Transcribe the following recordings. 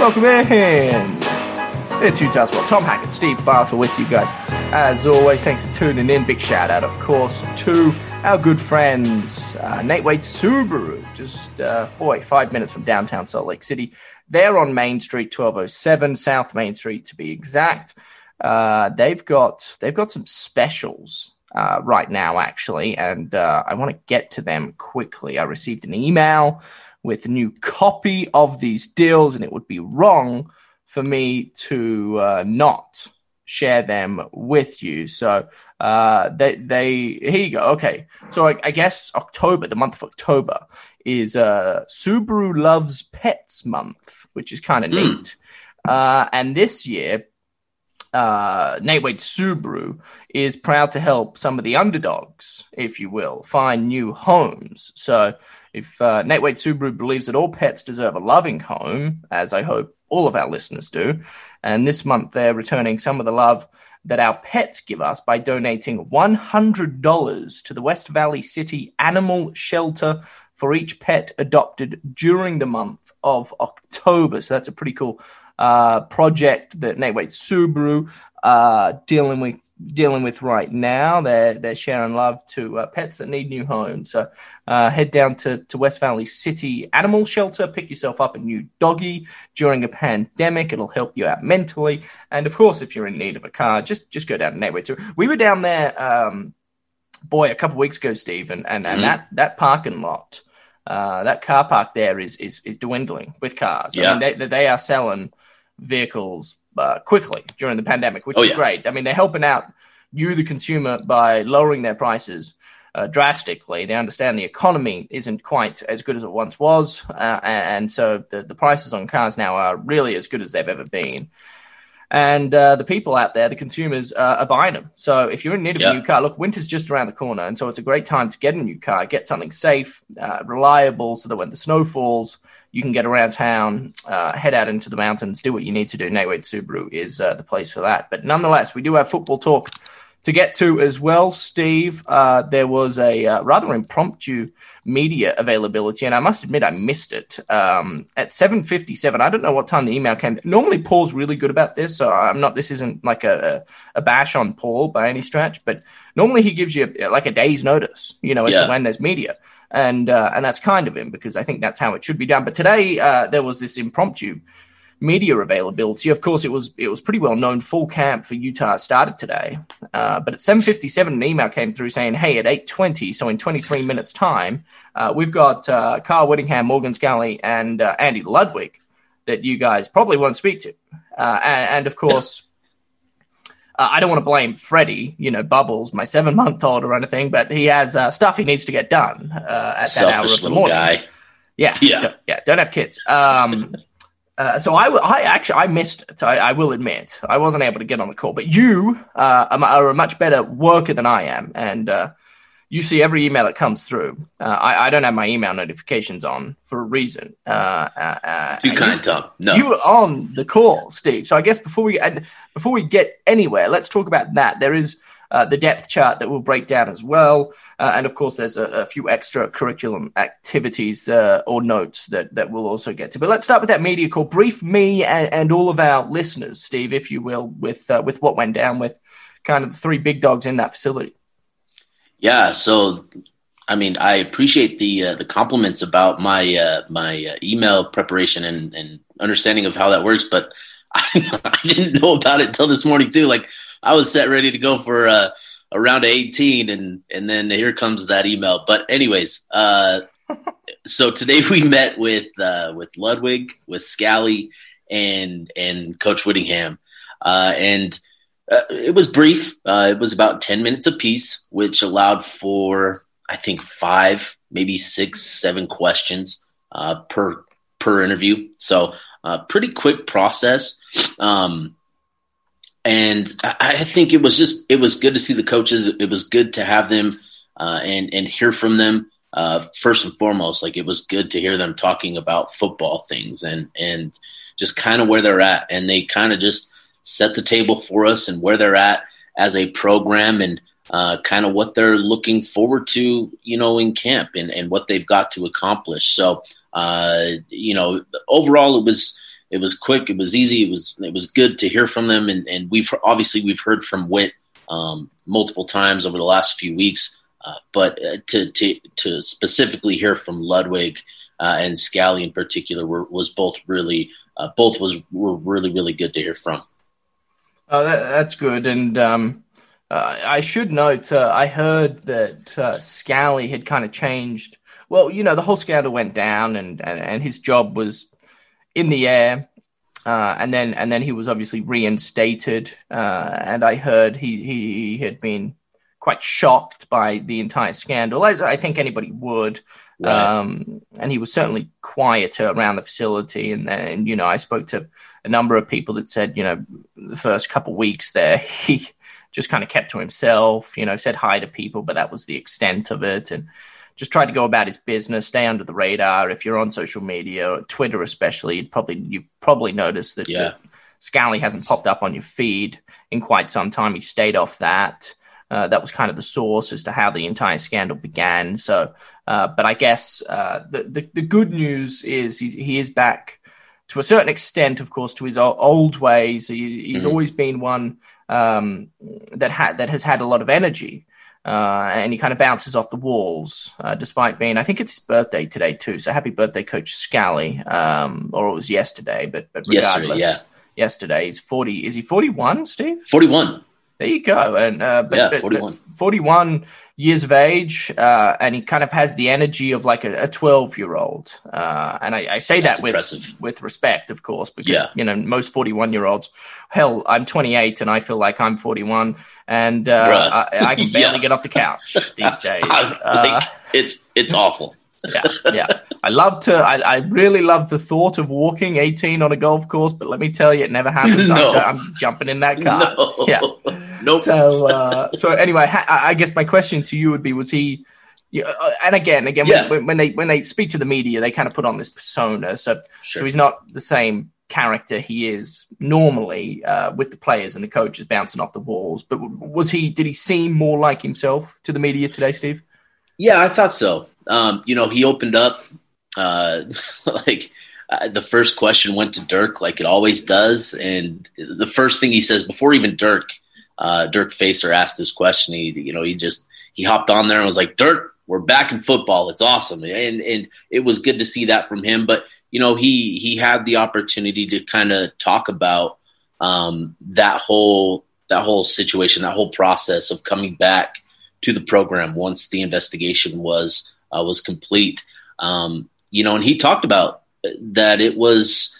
Welcome in. It's Utah Sport. Tom Hackett, Steve Bartle with you guys. As always, thanks for tuning in. Big shout out, of course, to our good friends, uh, Nate Wade Subaru, just, uh, boy, five minutes from downtown Salt Lake City. They're on Main Street, 1207, South Main Street to be exact. Uh, they've got they've got some specials uh, right now, actually, and uh, I want to get to them quickly. I received an email with new copy of these deals, and it would be wrong for me to uh, not share them with you. So uh, they they here you go. Okay, so I, I guess October, the month of October, is uh, Subaru Loves Pets Month, which is kind of mm. neat. Uh, and this year, uh, Nate Wade Subaru is proud to help some of the underdogs, if you will, find new homes. So if uh, Nate Wade Subaru believes that all pets deserve a loving home, as I hope all of our listeners do, and this month they're returning some of the love that our pets give us by donating $100 to the West Valley City Animal Shelter for each pet adopted during the month of October. So that's a pretty cool uh, project that Nate Wade Subaru uh, dealing with dealing with right now. They're they're sharing love to uh, pets that need new homes. So uh, head down to, to West Valley City Animal Shelter, pick yourself up a new doggy during a pandemic. It'll help you out mentally, and of course, if you're in need of a car, just just go down to Nate Wade too. We were down there, um, boy, a couple of weeks ago, Steve, and and, and mm-hmm. that that parking lot. Uh, that car park there is is is dwindling with cars. Yeah. I mean, they they are selling vehicles uh, quickly during the pandemic, which oh, is yeah. great. I mean, they're helping out you, the consumer, by lowering their prices uh, drastically. They understand the economy isn't quite as good as it once was, uh, and, so the, the prices on cars now are really as good as they've ever been. And uh, the people out there, the consumers, uh, are buying them. So if you're in need of a new car, look, winter's just around the corner, and so it's a great time to get a new car, get something safe, uh, reliable, so that when the snow falls, you can get around town, uh, head out into the mountains, do what you need to do. Nate Wade Subaru is uh, the place for that. But nonetheless, we do have football talk to get to as well, Steve. Uh, there was a uh, rather impromptu media availability, and I must admit I missed it um, at seven fifty seven. I don't know what time the email came. Normally, Paul's really good about this, so I'm not. This isn't like a, a bash on Paul by any stretch, but normally he gives you like a day's notice, you know, as yeah. to when there's media and uh, and that's kind of him because I think that's how it should be done. But today uh, there was this impromptu media availability. Of course, it was it was pretty well known. Full camp for Utah started today, uh, but at seven fifty seven, an email came through saying, "Hey, at eight twenty, so in twenty three minutes time, uh, we've got uh, Kyle Whittingham, Morgan Scalley, and uh, Andy Ludwig." That you guys probably won't speak to, and, and of course, uh, I don't want to blame Freddie, you know, Bubbles, my seven month old or anything, but he has uh, stuff he needs to get done uh, at that hour of the morning. Guy. Yeah, yeah, yeah. Don't have kids. Um, uh, so I, I actually I missed it. I, I, will admit I wasn't able to get on the call, but you uh, are a much better worker than I am, and uh, you see every email that comes through. Uh, I, I, don't have my email notifications on for a reason. Uh, Too kind, Tom. No, you were on the call, Steve. So I guess before we before we get anywhere, let's talk about that. There is uh, the depth chart that we'll break down as well, uh, and of course, there's a, a few extra curriculum activities or notes that that we'll also get to. But let's start with that media call. Brief me and, and all of our listeners, Steve, if you will, with with what went down with kind of the three big dogs in that facility. Yeah, so I mean, I appreciate the uh, the compliments about my uh, my uh, email preparation and, and understanding of how that works, but I, I, didn't know about it until this morning too. Like I was set ready to go for uh, a round of eighteen, and and then here comes that email. But anyways, uh, so today we met with uh, with Ludwig, with Scalley, and and Coach Whittingham, and uh, it was brief. Uh, it was about 10 minutes apiece, which allowed for I think five, maybe six, seven questions uh, per per interview. So uh, pretty quick process. Um, and I, think it was just it was good to see the coaches. It was good to have them uh, and and hear from them. Uh, first and foremost, like it was good to hear them talking about football things and and just kind of where they're at. And they kind of just set the table for us and where they're at as a program and uh, kind of what they're looking forward to, you know, in camp and, and what they've got to accomplish. So, uh, you know, overall it was it was quick, it was easy, it was it was good to hear from them, and, and we've obviously we've heard from Whit um, multiple times over the last few weeks, uh, but uh, to to to specifically hear from Ludwig uh, and Scalley in particular were, was both really uh, both was were really really good to hear from. Oh, that, that's good, and um, uh, I should note I heard that Scalley had kind of changed. Well, you know, the whole scandal went down, and, and, and his job was in the air. Uh, and then and then he was obviously reinstated. Uh, and I heard he, he had been quite shocked by the entire scandal, as I think anybody would. Right. Um, and he was certainly quieter around the facility. And then, you know, I spoke to a number of people that said, you know, the first couple weeks there, he just kind of kept to himself, you know, said hi to people, but that was the extent of it. And just tried to go about his business, stay under the radar. If you're on social media, Twitter especially, you'd probably you've probably noticed that, yeah. Scalley hasn't popped up on your feed in quite some time. He stayed off that. Uh, that was kind of the source as to how the entire scandal began. So, uh, but I guess uh, the, the, the good news is he, he is back to a certain extent, of course, to his old ways. He, he's mm-hmm. always been one um, that had that has had a lot of energy uh, and he kind of bounces off the walls, uh, despite being, I think it's his birthday today too. So happy birthday, Coach Scalley. um, or it was yesterday, but but regardless, yesterday, yeah. yesterday he's forty. Is he forty one, Steve? Forty one. There you go. And uh, but, yeah, but, 41. But 41 years of age, uh, and he kind of has the energy of like a 12 year old. Uh, and I, I say That's that with impressive. with respect, of course, because Yeah. you know most 41 year olds. Hell, I'm 28 and I feel like I'm 41, and uh, I, I can barely Yeah. get off the couch these days. I- Uh, like, it's it's awful. yeah, yeah. I love to. I, I really love the thought of walking 18 on a golf course, but let me tell you, it never happens. No. I'm, I'm jumping in that car. No. Yeah. Nope. So, uh, so anyway, ha- I I guess my question to you would be: Was he? Uh, and again, again, Yeah. when, when they when they speak to the media, they kind of put on this persona. So, Sure. so he's not the same character he is normally uh, with the players and the coaches bouncing off the walls. But was he? Did he seem more like himself to the media today, Steve? Yeah, I thought so. Um, you know, he opened up uh, like uh, the first question went to Dirk, like it always does, and the first thing he says before even Dirk, uh, Dirk Facer asked this question, he you know he just he hopped on there and was like, "Dirk, we're back in football. It's awesome," and and it was good to see that from him. But you know, he he had the opportunity to kind of talk about um, that whole that whole situation, that whole process of coming back to the program once the investigation was uh, was complete. Um, you know, and he talked about that it was.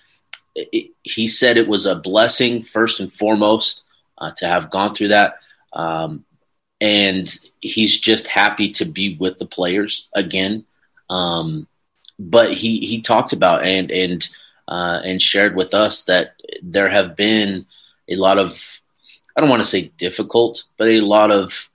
It, he said it was a blessing first and foremost uh, to have gone through that, um, and he's just happy to be with the players again. Um, but he he talked about and and uh, and shared with us that there have been a lot of I don't want to say difficult, but a lot of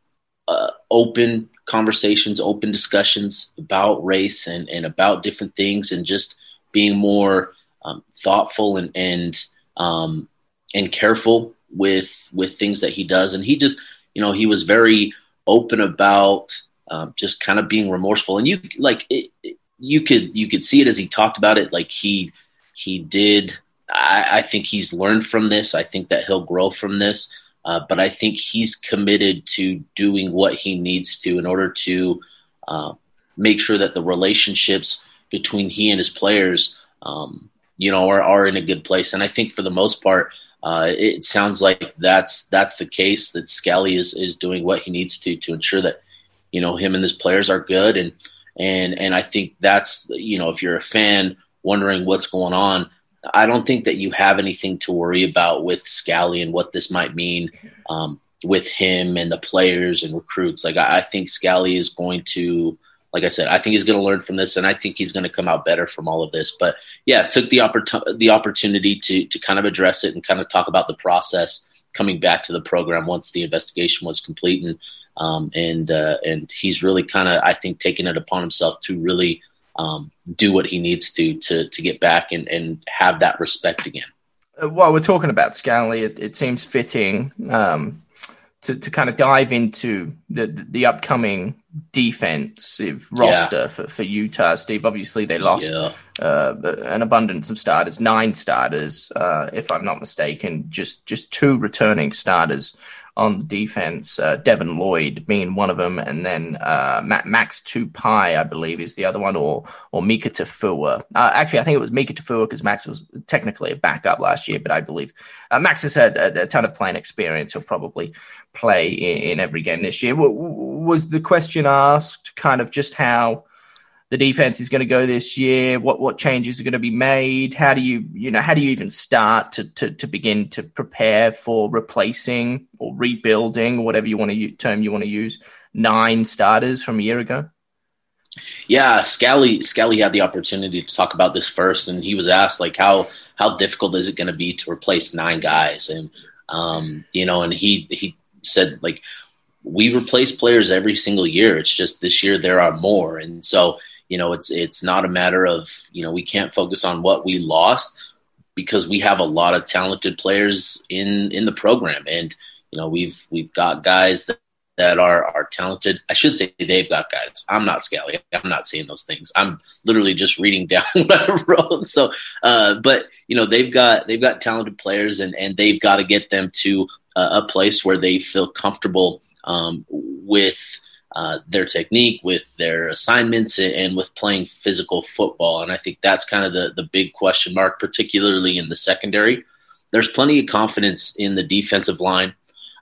uh, open conversations, open discussions about race and, and about different things, and just being more um, thoughtful and and um, and careful with with things that he does. And he just, you know, he was very open about um, just kind of being remorseful. And you like it, you could you could see it as he talked about it. Like he he did. I, I think he's learned from this. I think that he'll grow from this. Uh, but I think he's committed to doing what he needs to in order to uh, make sure that the relationships between he and his players, um, you know, are, are in a good place. And I think for the most part, uh, it sounds like that's that's the case. That Scalley is is doing what he needs to to ensure that you know him and his players are good. And and and I think that's you know if you're a fan wondering what's going on, I don't think that you have anything to worry about with Scalley and what this might mean um, with him and the players and recruits. Like I, I think Scalley is going to, like I said, I think he's going to learn from this, and I think he's going to come out better from all of this. But yeah, took the the opportunity to to kind of address it and kind of talk about the process coming back to the program once the investigation was complete, and um, and uh, and he's really kind of I think taking it upon himself to really um, do what he needs to to to get back and and have that respect again. Uh, while we're talking about Scalley, it, it seems fitting um, to, to kind of dive into the the upcoming defensive roster yeah. for, for Utah. Steve, obviously they lost yeah. uh, an abundance of starters, nine starters, uh, if I'm not mistaken, just just two returning starters on the defense. Uh, Devin Lloyd being one of them, and then uh, Max Tupai, I believe, is the other one, or or Mika Tafua. Uh, actually, I think it was Mika Tafua because Max was technically a backup last year, but I believe uh, Max has had a, a, ton of playing experience. He'll probably play in, in every game this year. was the question asked kind of just how? The defense is going to go this year? What what changes are going to be made? How do you you know how do you even start to to, to begin to prepare for replacing or rebuilding, or whatever you want to term you want to use, nine starters from a year ago? Yeah, Scalley Scalley had the opportunity to talk about this first, and he was asked like how how difficult is it going to be to replace nine guys, and um, you know, and he he said like we replace players every single year. It's just this year there are more, and so you know, it's it's not a matter of you know we can't focus on what we lost because we have a lot of talented players in in the program, and you know we've we've got guys that that are are talented. I should say they've got guys. I'm not Scalley. I'm not saying those things. I'm literally just reading down what I wrote. So, uh, but you know, they've got they've got talented players, and and they've got to get them to a place where they feel comfortable um, with uh, their technique, with their assignments, and with playing physical football. And I think that's kind of the, the big question mark, particularly in the secondary. There's plenty of confidence in the defensive line.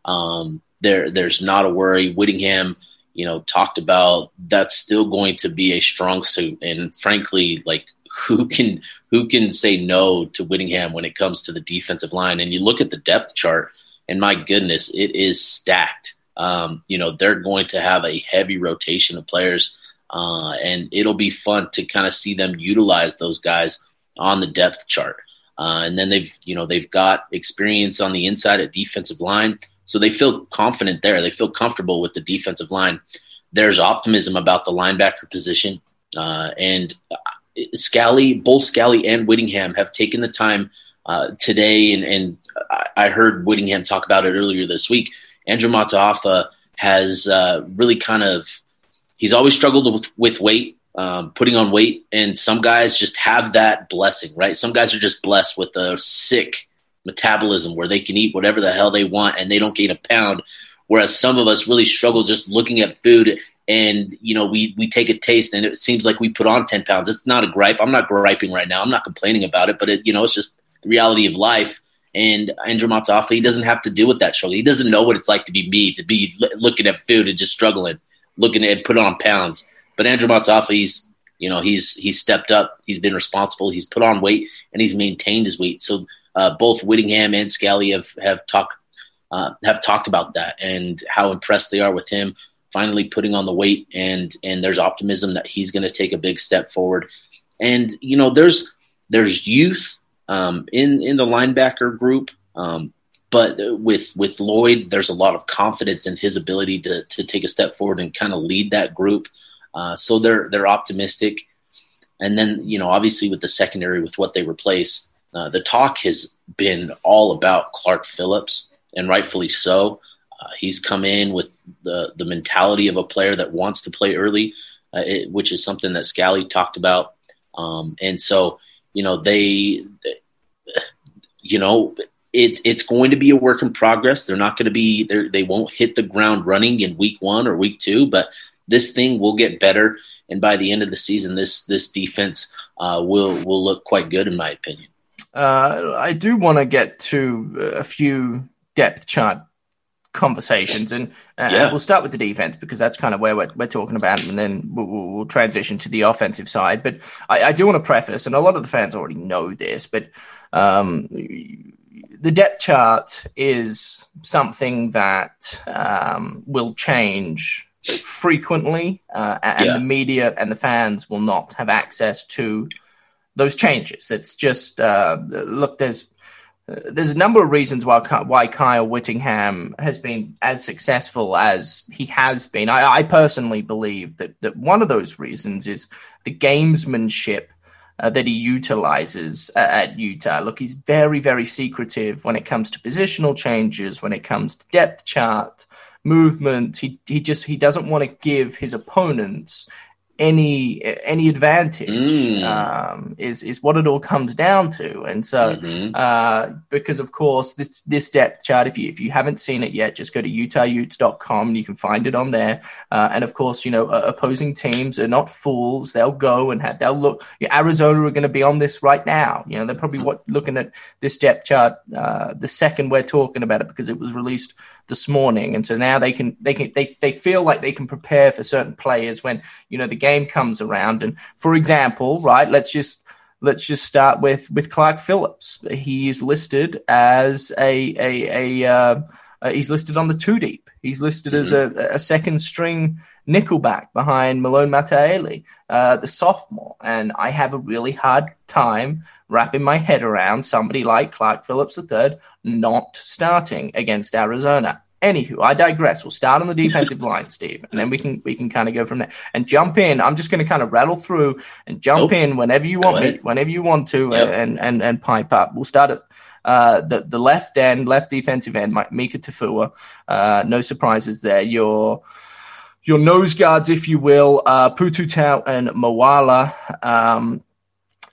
Um, there, there's not a worry. Whittingham, you know, talked about that's still going to be a strong suit. And frankly, like who can who can say no to Whittingham when it comes to the defensive line? And you look at the depth chart, and my goodness, it is stacked. Um, you know, they're going to have a heavy rotation of players, uh, and it'll be fun to kind of see them utilize those guys on the depth chart. Uh, and then they've, you know, they've got experience on the inside at defensive line, so they feel confident there. They feel comfortable with the defensive line. There's optimism about the linebacker position, uh, and uh, Scalley, both Scalley and Whittingham have taken the time uh, today, and, and I heard Whittingham talk about it earlier this week Andrew Mataafa has uh, really kind of he's always struggled with, with weight, um, putting on weight, and some guys just have that blessing, right? Some guys are just blessed with a sick metabolism where they can eat whatever the hell they want and they don't gain a pound. Whereas some of us really struggle just looking at food and you know we we take a taste and it seems like we put on 10 pounds. It's not a gripe. I'm not griping right now. I'm not complaining about it but it you know it's just the reality of life and Andrew Mataafa, he doesn't have to deal with that struggle. He doesn't know what it's like to be me, to be l- looking at food and just struggling, looking at put on pounds. But Andrew Mataafa, he's you know he's he's stepped up, he's been responsible, he's put on weight, and he's maintained his weight. So uh, both Whittingham and Scalley have have talked uh, have talked about that and how impressed they are with him finally putting on the weight, and and there's optimism that he's going to take a big step forward. And you know there's there's youth um, in in the linebacker group. Um, but with with Lloyd, there's a lot of confidence in his ability to to take a step forward and kind of lead that group. Uh, so they're they're optimistic. And then you know, obviously with the secondary, with what they replace, uh, the talk has been all about Clark Phillips, and rightfully so. Uh, he's come in with the the mentality of a player that wants to play early, uh, it, which is something that Scalley talked about. Um, and so you know they, you know it's it's going to be a work in progress. They're not going to be they they won't hit the ground running in week one or week two, but this thing will get better. And by the end of the season, this this defense uh, will will look quite good, in my opinion. Uh, I do want to get to a few depth chart conversations, and uh, yeah. we'll start with the defense because that's kind of where we're, we're talking about, and then we'll, we'll transition to the offensive side. But I, I, do want to preface, and a lot of the fans already know this, but um, the depth chart is something that um, will change frequently, uh, and yeah. the media and the fans will not have access to those changes. It's just uh, look, there's there's a number of reasons why why Kyle Whittingham has been as successful as he has been. I, I personally believe that that one of those reasons is the gamesmanship uh, that he utilizes uh, at Utah. Look, he's very very secretive when it comes to positional changes, when it comes to depth chart movement. He he just he doesn't want to give his opponents any any advantage mm. um, is is what it all comes down to. And so, mm-hmm. uh, because of course this this depth chart, if you if you haven't seen it yet, just go to utahutes.com and you can find it on there. Uh, and of course, you know uh, opposing teams are not fools; they'll go and have, they'll look. Arizona are going to be on this right now. You know they're probably mm-hmm. what looking at this depth chart uh, the second we're talking about it because it was released this morning, and so now they can they can they they feel like they can prepare for certain players when you know the game comes around. And for example, right, let's just let's just start with with Clark Phillips. He is listed as a a, a uh, uh, he's listed on the two deep. He's listed mm-hmm. as a, a second string nickelback behind Malone Mataele, uh, the sophomore. And I have a really hard time wrapping my head around somebody like Clark Phillips III not starting against Arizona. Anywho, I digress. We'll start on the defensive line, Steve, and then we can we can kind of go from there and jump in. I'm just going to kind of rattle through and jump in whenever you want me, whenever you want to, yep. and and and pipe up. We'll start at uh, the the left end, left defensive end, Mika Tafua. Uh, no surprises there. Your your nose guards, if you will, uh, Pututau and Moala. Um,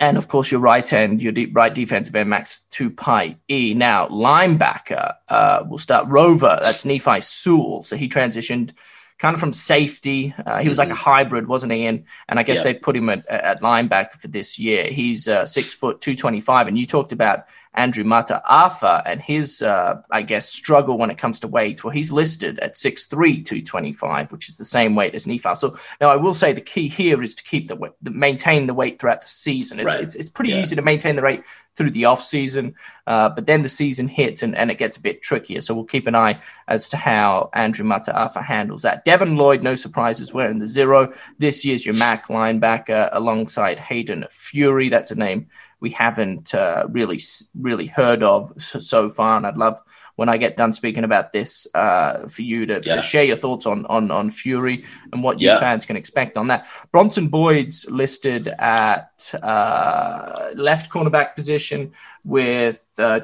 and of course, your right end, your deep right defensive end, Max Tupai E. Now, linebacker, uh, we'll start Rover. That's Nephi Sewell. So he transitioned kind of from safety. Uh, he was mm-hmm. like a mm-hmm. hybrid, wasn't he? And and I guess they put him at, at linebacker for this year. He's uh, six foot two twenty five. And you talked about Andrew Mata'afa and his, uh, I guess, struggle when it comes to weight. Well, he's listed at 6'3", 225, which is the same weight as Nephi. So now I will say the key here is to keep the weight, maintain the weight throughout the season. It's, right. it's, it's, pretty yeah. easy to maintain the rate through the off season, uh, but then the season hits and, and it gets a bit trickier. So we'll keep an eye as to how Andrew Mata'afa handles that. Devin Lloyd, no surprises, wearing the zero. This year's your Mac linebacker alongside Hayden Fury. That's a name we haven't uh, really really heard of so, far. And I'd love when I get done speaking about this uh, for you to, yeah. to, share your thoughts on on on Fury and what yeah. you fans can expect on that. Bronson Boyd's listed at uh, left cornerback position with uh,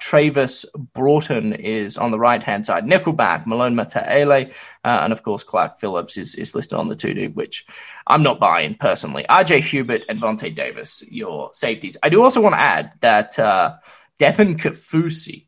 Travis Broughton is on the right hand side. Nickelback, Malone Mataele, uh, and of course Clark Phillips is, is listed on the two D, which I'm not buying personally. RJ Hubert and Vonte Davis, your safeties. I do also want to add that uh, Devin Kaufusi,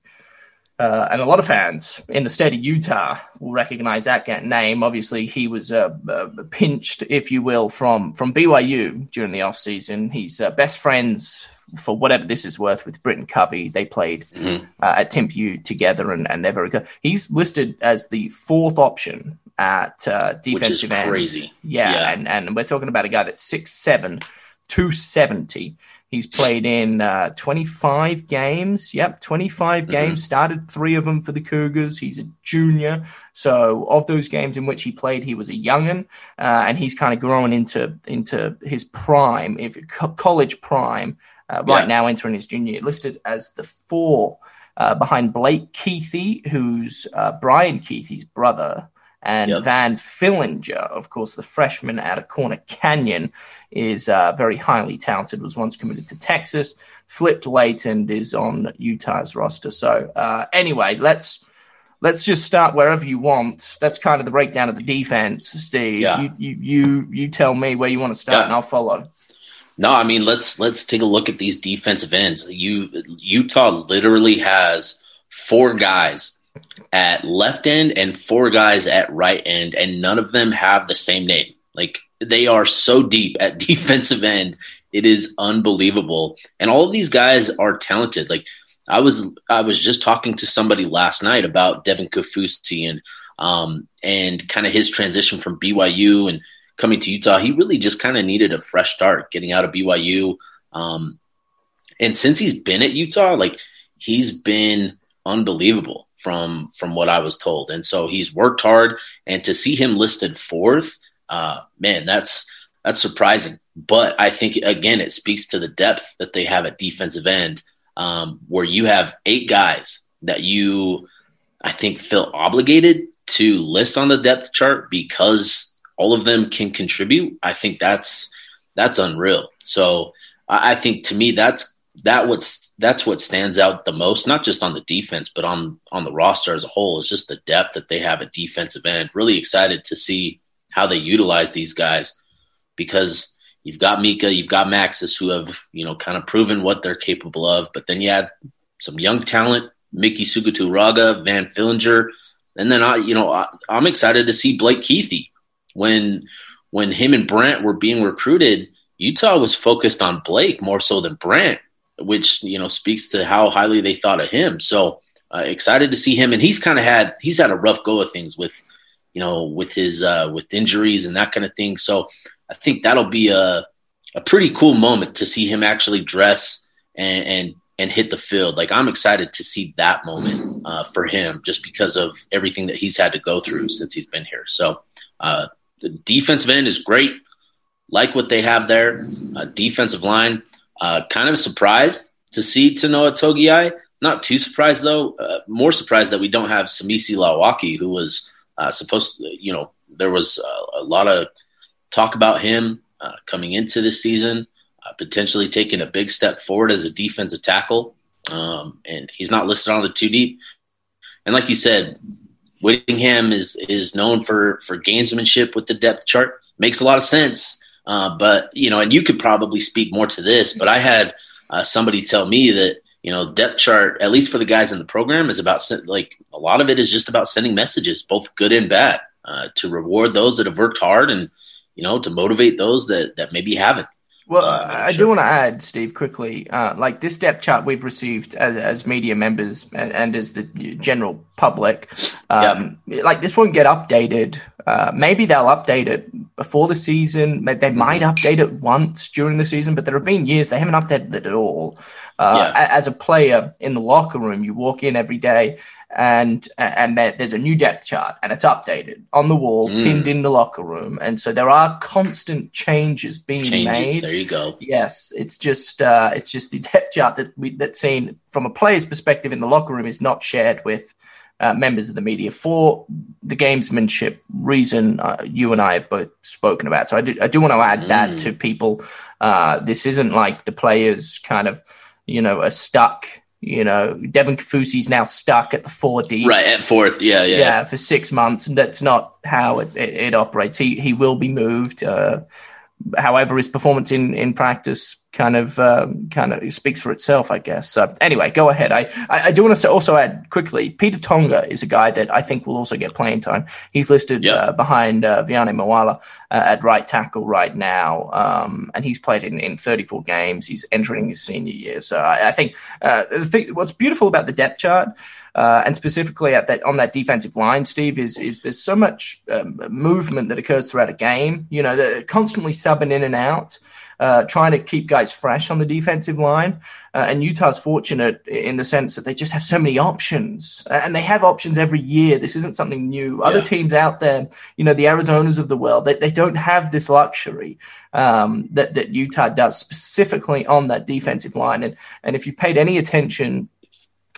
uh, and a lot of fans in the state of Utah will recognize that name. Obviously, he was uh, uh, pinched, if you will, from from BYU during the offseason. He's uh, best friends for whatever this is worth with Britton Covey. They played mm-hmm. Uh, at Timpview together, and, and they're very good. He's listed as the fourth option at uh, defensive end. Crazy, yeah, yeah, And and we're talking about a guy that's six seven, two seventy. He's played in uh, 25 games. Yep, 25 mm-hmm. games. Started three of them for the Cougars. He's a junior. So, of those games in which he played, he was a youngin, uh, and he's kind of growing into into his prime, if college prime. Uh, right yeah. now, entering his junior year, listed as the four uh, behind Blake Kuithe, who's uh, Brian Kuithe's brother, and yep. Van Fillinger, of course, the freshman out of Corner Canyon, is uh, very highly talented. Was once committed to Texas, flipped late, and is on Utah's roster. So uh, anyway, let's let's just start wherever you want. That's kind of the breakdown of the defense, Steve. Yeah. You, you you you tell me where you want to start, yeah. and I'll follow. No, I mean let's let's take a look at these defensive ends. You Utah literally has four guys at left end and four guys at right end, and none of them have the same name. Like they are so deep at defensive end, it is unbelievable. And all of these guys are talented. Like I was, I was just talking to somebody last night about Devin Kaufusi and um, and kind of his transition from BYU and coming to Utah. He really just kind of needed a fresh start, getting out of BYU. Um, and since he's been at Utah, like he's been unbelievable from from what I was told. And so he's worked hard, and to see him listed fourth, uh, man, that's that's surprising. But I think again, it speaks to the depth that they have at defensive end, um, where you have eight guys that you, I think, feel obligated to list on the depth chart because all of them can contribute. I think that's that's unreal. So I think to me that's that what's that's what stands out the most, not just on the defense, but on on the roster as a whole, is just the depth that they have at defensive end. Really excited to see how they utilize these guys because you've got Mika, you've got Maxis who have, you know, kind of proven what they're capable of. But then you have some young talent, Mickey Sugaturaga, Van Fillinger. And then I, you know, I, am excited to see Blake Kuithe when when him and Brent were being recruited. Utah was focused on Blake more so than Brent, which you know speaks to how highly they thought of him. So uh, excited to see him, and he's kind of had he's had a rough go of things with you know with his uh, with injuries and that kind of thing. So I think that'll be a a pretty cool moment to see him actually dress and and, and hit the field. Like I'm excited to see that moment uh, for him, just because of everything that he's had to go through since he's been here. So uh, the defensive end is great. Like what they have there, uh, defensive line. Uh, kind of surprised to see Tanoa Togiai. Not too surprised though. Uh, more surprised that we don't have Samisi Lawaki, who was uh, supposed. To, you know, there was a lot of talk about him uh, coming into this season, uh, potentially taking a big step forward as a defensive tackle. Um, and he's not listed on the two deep. And like you said, Whittingham is is known for for gamesmanship with the depth chart. Makes a lot of sense. Uh, but you know, and you could probably speak more to this. But I had uh, somebody tell me that you know depth chart, at least for the guys in the program, is about like a lot of it is just about sending messages, both good and bad, uh, to reward those that have worked hard and you know, to motivate those that that maybe haven't. Well, uh, I sure. do want to add, Steve, quickly. Uh, like this depth chart we've received as, as media members and, and, as the general public, um, like this won't get updated. Uh, maybe they'll update it before the season. They might update it once during the season, but there have been years they haven't updated it at all. Uh, yeah. As a player in the locker room, you walk in every day and and there's a new depth chart and it's updated on the wall, mm. pinned in the locker room, and so there are constant changes being changes, made. There you go. Yes, it's just uh, it's just the depth chart that we that's seen from a player's perspective in the locker room is not shared with. Uh, members of the media for the gamesmanship reason uh, you and I have both spoken about. So I do, I do want to add mm. that to people. Uh, this isn't like the players kind of, you know, are stuck you know, Devin Kaufusi's now stuck at the four D. Right, at fourth. Yeah, yeah. Yeah, for six months. And that's not how it, it, it operates. He, he will be moved. Uh, however, his performance in, in practice kind of um, kind of speaks for itself, I guess. So anyway, go ahead. I, I, I do want to also add quickly. Peter Tonga is a guy that I think will also get playing time. He's listed yep. uh, behind uh, Viliami Moala uh, at right tackle right now, um, and he's played in, in 34 games. He's entering his senior year. So I, I think uh, the thing, what's beautiful about the depth chart. Uh, and specifically at that on that defensive line, Steve, is is there's so much um, movement that occurs throughout a game. You know, they're constantly subbing in and out uh, trying to keep guys fresh on the defensive line. Uh, and Utah's fortunate in the sense that they just have so many options, and they have options every year. This isn't something new. Yeah. Other teams out there, you know, the Arizonas of the world, they, they don't have this luxury um, that that Utah does specifically on that defensive line. And and if you've paid any attention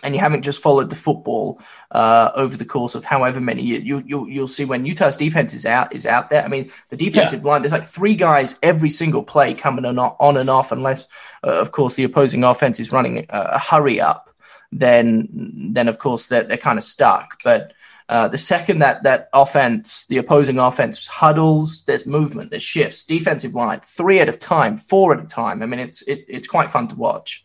and you haven't just followed the football uh, over the course of however many years, you, you, you'll see when Utah's defense is out is out there. I mean, the defensive yeah. line, there's like three guys every single play coming on, on and off, unless, uh, of course, the opposing offense is running a, a hurry up. Then, then of course, they're, they're kind of stuck. But uh, the second that that offense, the opposing offense huddles, there's movement, there's shifts. Defensive line, three at a time, four at a time. I mean, it's it, it's quite fun to watch.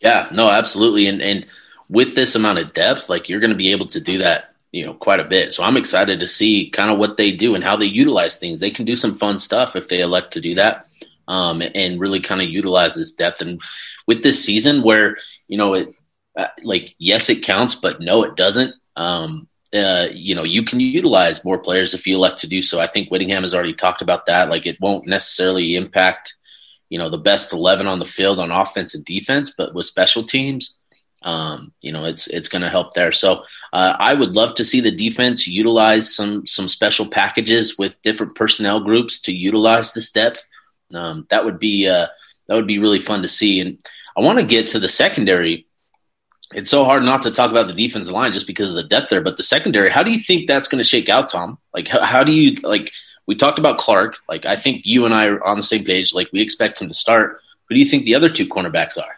Yeah, no, absolutely. And and with this amount of depth, like you're going to be able to do that, you know, quite a bit. So I'm excited to see kind of what they do and how they utilize things. They can do some fun stuff if they elect to do that, um, and really kind of utilize this depth. And with this season, where you know it, uh, like yes, it counts, but no, it doesn't. Um, uh, you know, you can utilize more players if you elect to do so. I think Whittingham has already talked about that. Like it won't necessarily impact you know the best 11 on the field on offense and defense but with special teams um, you know, it's it's going to help there. So uh, I would love to see the defense utilize some some special packages with different personnel groups to utilize this depth. Um, that would be uh, that would be really fun to see. And I want to get to the secondary. It's so hard not to talk about the defensive line just because of the depth there. But the secondary, how do you think that's going to shake out, Tom? Like, how, how do you like? We talked about Clark. Like, I think you and I are on the same page. Like, we expect him to start. Who do you think the other two cornerbacks are?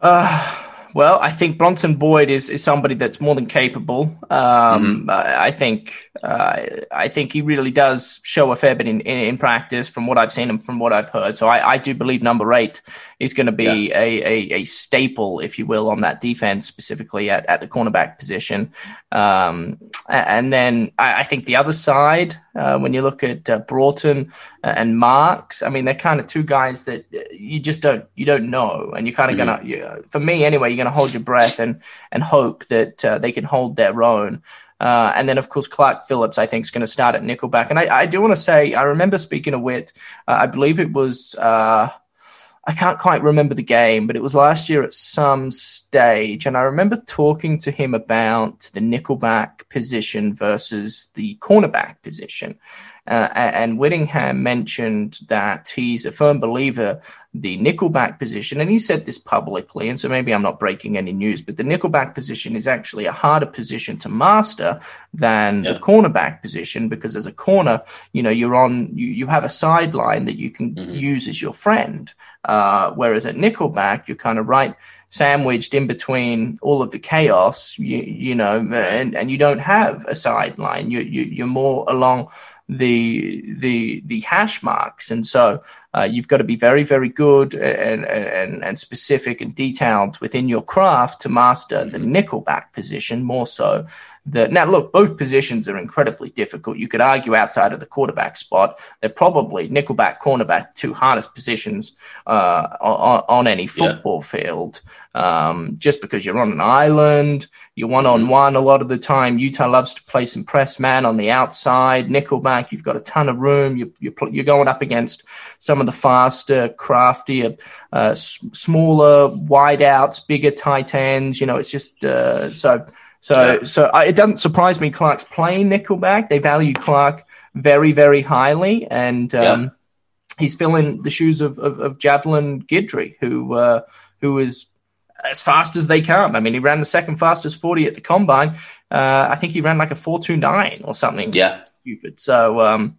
Uh, well, I think Bronson Boyd is, is somebody that's more than capable. Um, mm-hmm. I, I, think uh, I think he really does show a fair bit in, in, in, practice from what I've seen and from what I've heard. So I, I do believe number eight is going to be yeah. a, a, a, staple, if you will, on that defense, specifically at, at the cornerback position. Um, and then I, I, think the other side, uh, when you look at uh, Broughton and Marks, I mean, they're kind of two guys that you just don't you don't know, and you're kind of mm-hmm. gonna, you, for me anyway, you're going to hold your breath and and hope that uh, they can hold their own. Uh, and then, of course, Clark Phillips, I think, is going to start at nickelback. And I, I do want to say, I remember speaking to Whit. Uh, I believe it was, uh, I can't quite remember the game, but it was last year at some stage. And I remember talking to him about the nickelback position versus the cornerback position. Uh, and Whittingham mentioned that he's a firm believer the nickelback position, and he said this publicly, and so maybe I'm not breaking any news, but the nickelback position is actually a harder position to master than yeah. the cornerback position because as a corner, you know, you're on, you, you have a sideline that you can mm-hmm. use as your friend, uh, whereas at nickelback, you're kind of right sandwiched in between all of the chaos, you, you know, and, and you don't have a sideline. You, you, you're more along the the the hash marks, and so uh, you've got to be very very good and, and and specific and detailed within your craft to master the mm-hmm. nickelback position more so the, now, look, both positions are incredibly difficult. You could argue outside of the quarterback spot, they're probably nickelback, cornerback, two hardest positions uh, on, on, any football yeah. field. Um, just because you're on an island, you're one on one a lot of the time. Utah loves to play some press man on the outside. Nickelback, you've got a ton of room. You, you're, you're going up against some of the faster, craftier, uh, s- smaller wideouts, bigger tight ends. You know, it's just uh, so so, yeah. so I, it doesn't surprise me. Clark's playing Nickelback. They value Clark very, very highly, and um, yeah. he's filling the shoes of, of, of Javelin Guidry, who uh, who is as fast as they come. I mean, he ran the second fastest forty at the combine. Uh, I think he ran like a four two nine or something. Yeah, stupid. So, um,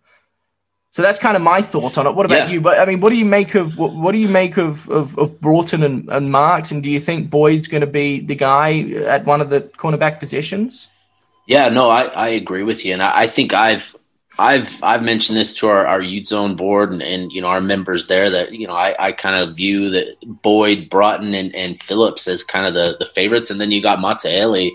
so that's kind of my thought on it. What about yeah. you? But I mean, what do you make of what, what do you make of of, of Broughton and, and Marks? And do you think Boyd's going to be the guy at one of the cornerback positions? Yeah, no, I, I agree with you, and I, I think I've I've I've mentioned this to our, our youth zone board and, and you know our members there that you know I, I kind of view that Boyd, Broughton, and, and Phillips as kind of the the favorites, and then you got Mataele.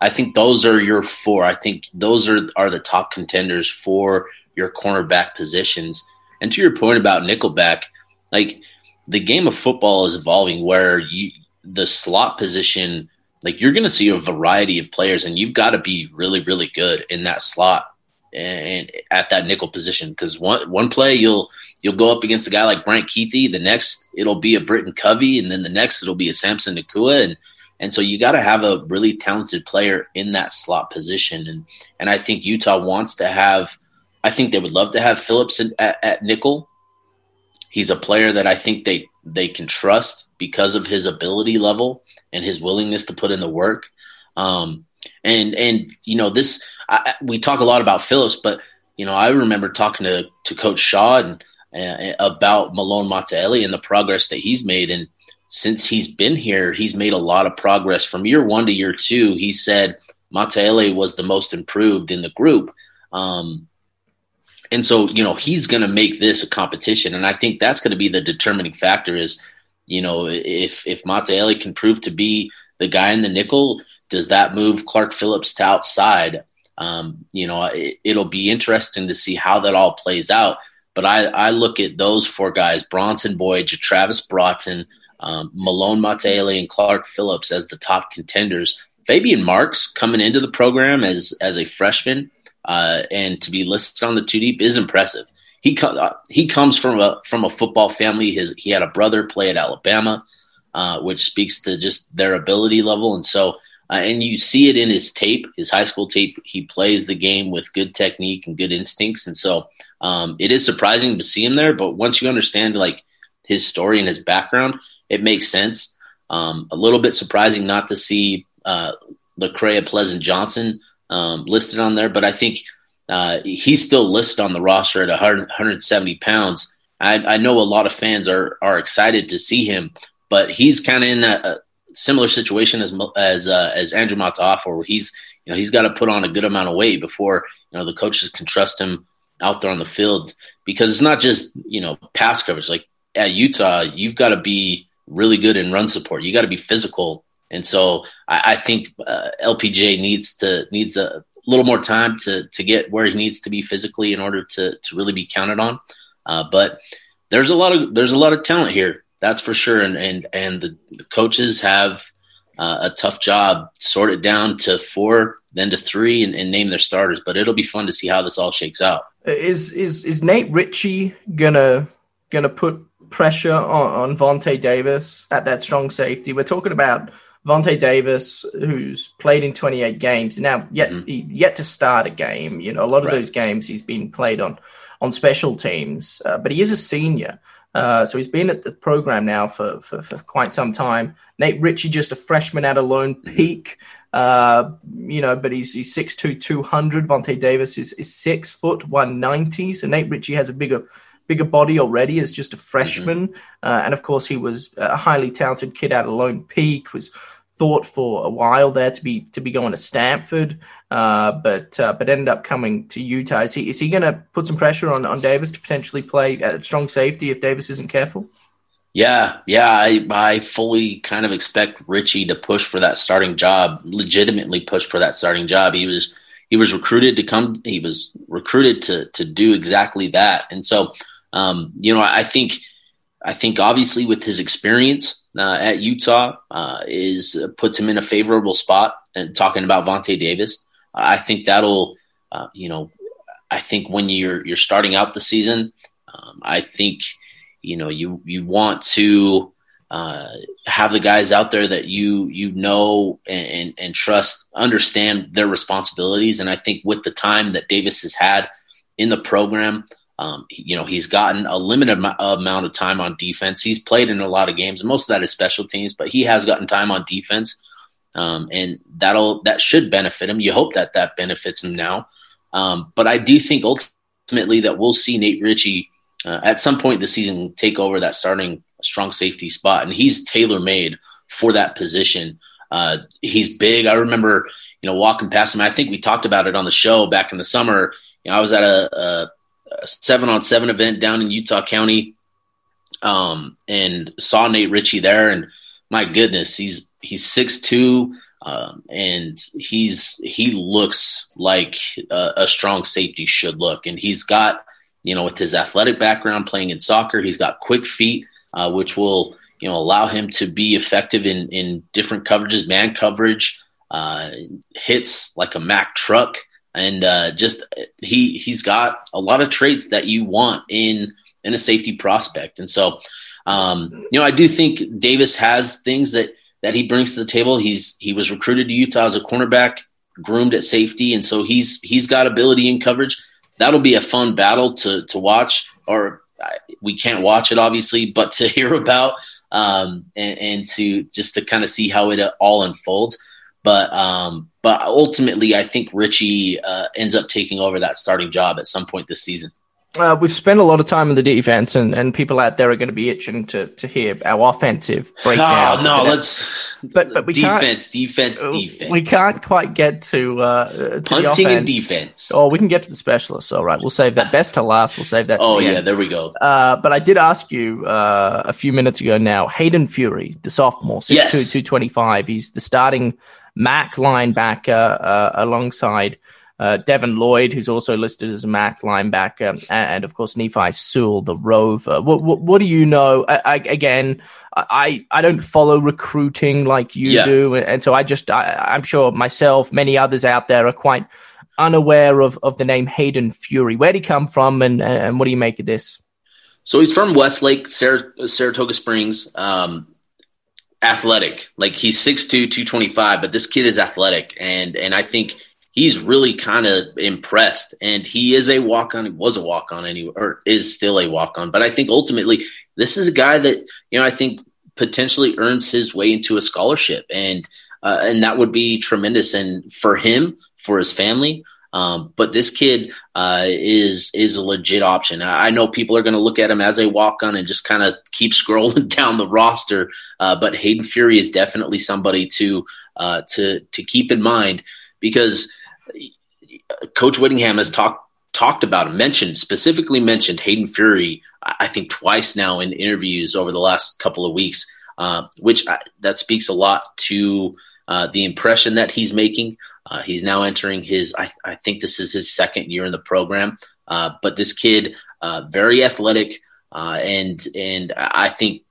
I think those are your four. I think those are are the top contenders for your cornerback positions. And to your point about Nickelback, like the game of football is evolving where you the slot position, like you're going to see a variety of players, and you've got to be really, really good in that slot and at that nickel position because one one play you'll you'll go up against a guy like Brant Kuithe, the next it'll be a Britton Covey, and then the next it'll be a Samson Nacua, and and so you got to have a really talented player in that slot position, and and I think Utah wants to have I think they would love to have Phillips at, at nickel. He's a player that I think they they can trust because of his ability level and his willingness to put in the work. Um, and and you know this I, we talk a lot about Phillips, but you know I remember talking to to Coach Shah and about Malone Mataele and the progress that he's made. And since he's been here, he's made a lot of progress from year one to year two. He said Mataele was the most improved in the group. Um, and so, you know, he's going to make this a competition. And I think that's going to be the determining factor is, you know, if, if Mataele can prove to be the guy in the nickel, does that move Clark Phillips to outside? Um, you know, it, will be interesting to see how that all plays out. But I, I look at those four guys, Bronson Boyd, Travis Broughton, um, Malone Mataele, and Clark Phillips as the top contenders. Faybian Marks coming into the program as, as a freshman uh, and to be listed on the two deep is impressive. He co- uh, he comes from a from a football family. His he had a brother play at Alabama. uh, which speaks to just their ability level. And so, uh, and you see it in his tape, his high school tape. He plays the game with good technique and good instincts. And so, um, it is surprising to see him there. But once you understand like his story and his background, it makes sense. Um, a little bit surprising not to see uh, Pleasant Johnson um, listed on there, but I think uh, he's still listed on the roster at 100, 170 pounds. I, I, know a lot of fans are are excited to see him, but he's kind of in a, a, similar situation as as uh, as Andrew Matafa, where he's you know he's got to put on a good amount of weight before you know the coaches can trust him out there on the field because it's not just you know pass coverage. Like at Utah, you've got to be really good in run support. You got to be physical, and so I, I think uh, LPJ needs to needs a little more time to to get where he needs to be physically in order to to really be counted on. Uh, but there's a lot of there's a lot of talent here, that's for sure, and and and the, the coaches have uh, a tough job. Sort it down to four, then to three, and, and name their starters. But it'll be fun to see how this all shakes out. Is is is Nate Ritchie gonna gonna put pressure on, on Vonte Davis at that strong safety? We're talking about Vonte Davis, who's played in 28 games now, yet mm-hmm. yet to start a game. You know, a lot of right. those games he's been played on on special teams, uh, but he is a senior. Uh, so he's been at the program now for, for, for, quite some time. Nate Ritchie, just a freshman at a Lone mm-hmm. Peak, uh, you know, but he's, he's 6'2", 200. Vonte Davis is, is 6 foot 190. So Nate Ritchie has a bigger bigger body already as just a freshman. Mm-hmm. Uh, and of course, he was a highly talented kid out of Lone Peak, was thought for a while there to be to be going to Stanford, uh, but uh, but ended up coming to Utah. Is he is he going to put some pressure on on Davis to potentially play at strong safety if Davis isn't careful? Yeah, yeah, I I fully kind of expect Ritchie to push for that starting job, legitimately push for that starting job. He was he was recruited to come. He was recruited to to do exactly that, and so um, you know I think I think obviously with his experience uh, at Utah uh, is uh, puts him in a favorable spot. And talking about Vonte Davis, I think that'll, uh, you know, I think when you're you're starting out the season, um, I think you know you you want to uh, have the guys out there that you you know and, and, and trust understand their responsibilities. And I think with the time that Davis has had in the program, um, you know, he's gotten a limited amount of time on defense. He's played in a lot of games, most of that is special teams, but he has gotten time on defense, um, and that'll that should benefit him. You hope that that benefits him now, um, but I do think ultimately that we'll see Nate Ritchie uh, at some point this season take over that starting strong safety spot, and he's tailor made for that position. Uh, he's big. I remember, you know, walking past him. I think we talked about it on the show back in the summer. You know, I was at a, a seven on seven event down in Utah County, um, and saw Nate Ritchie there, and my goodness, he's he's six two, um, and he's he looks like a, a, strong safety should look, and he's got you know with his athletic background playing in soccer, he's got quick feet, uh, which will you know allow him to be effective in in different coverages, man coverage, uh, hits like a Mack truck and uh, just he he's got a lot of traits that you want in in a safety prospect. And so, um, you know, I do think Davis has things that that he brings to the table. He's he was recruited to Utah as a cornerback, groomed at safety, and so he's he's got ability in coverage. That'll be a fun battle to to watch, or we can't watch it obviously, but to hear about um, and, and to just to kind of see how it all unfolds. But um, but ultimately, I think Ritchie uh, ends up taking over that starting job at some point this season. Uh, we've spent a lot of time in the defense, and, and people out there are going to be itching to, to hear our offensive breakdown. Oh, no, let's. But but we defense, defense, uh, defense. We can't quite get to uh, to punting and defense. Oh, we can get to the specialists. All right, we'll save that best to last. We'll save that. oh yeah, end. there we go. Uh, but I did ask you uh, a few minutes ago. Now, Hayden Fury, the sophomore, six yes. two two twenty five. He's the starting Mac linebacker uh, alongside uh, Devin Lloyd, who's also listed as a Mac linebacker, and, and of course Nephi Sewell, the rover. What, what, what do you know? I, I, again, I, I don't follow recruiting like you yeah. do, and so I just I, am sure myself, many others out there are quite unaware of, of the name Hayden Fury. Where did he come from, and and what do you make of this? So he's from Westlake, Saratoga Springs. Um, athletic. Like he's 6'2", 225, but this kid is athletic, and and I think he's really kind of impressed. And he is a walk on. He was a walk on anyway, or is still a walk on. But I think ultimately, this is a guy that you know I think potentially earns his way into a scholarship, and uh, and that would be tremendous. And for him, for his family. Um, but this kid uh, is is a legit option. I, I know people are going to look at him as a walk on and just kind of keep scrolling down the roster. Uh, but Hayden Fury is definitely somebody to uh, to to keep in mind because Coach Whittingham has talked talked about him, mentioned specifically mentioned Hayden Fury. I think twice now in interviews over the last couple of weeks, uh, which I, that speaks a lot to uh, the impression that he's making. Uh, he's now entering his, I, I, think this is his second year in the program. Uh, but this kid, uh, very athletic, uh, and and I think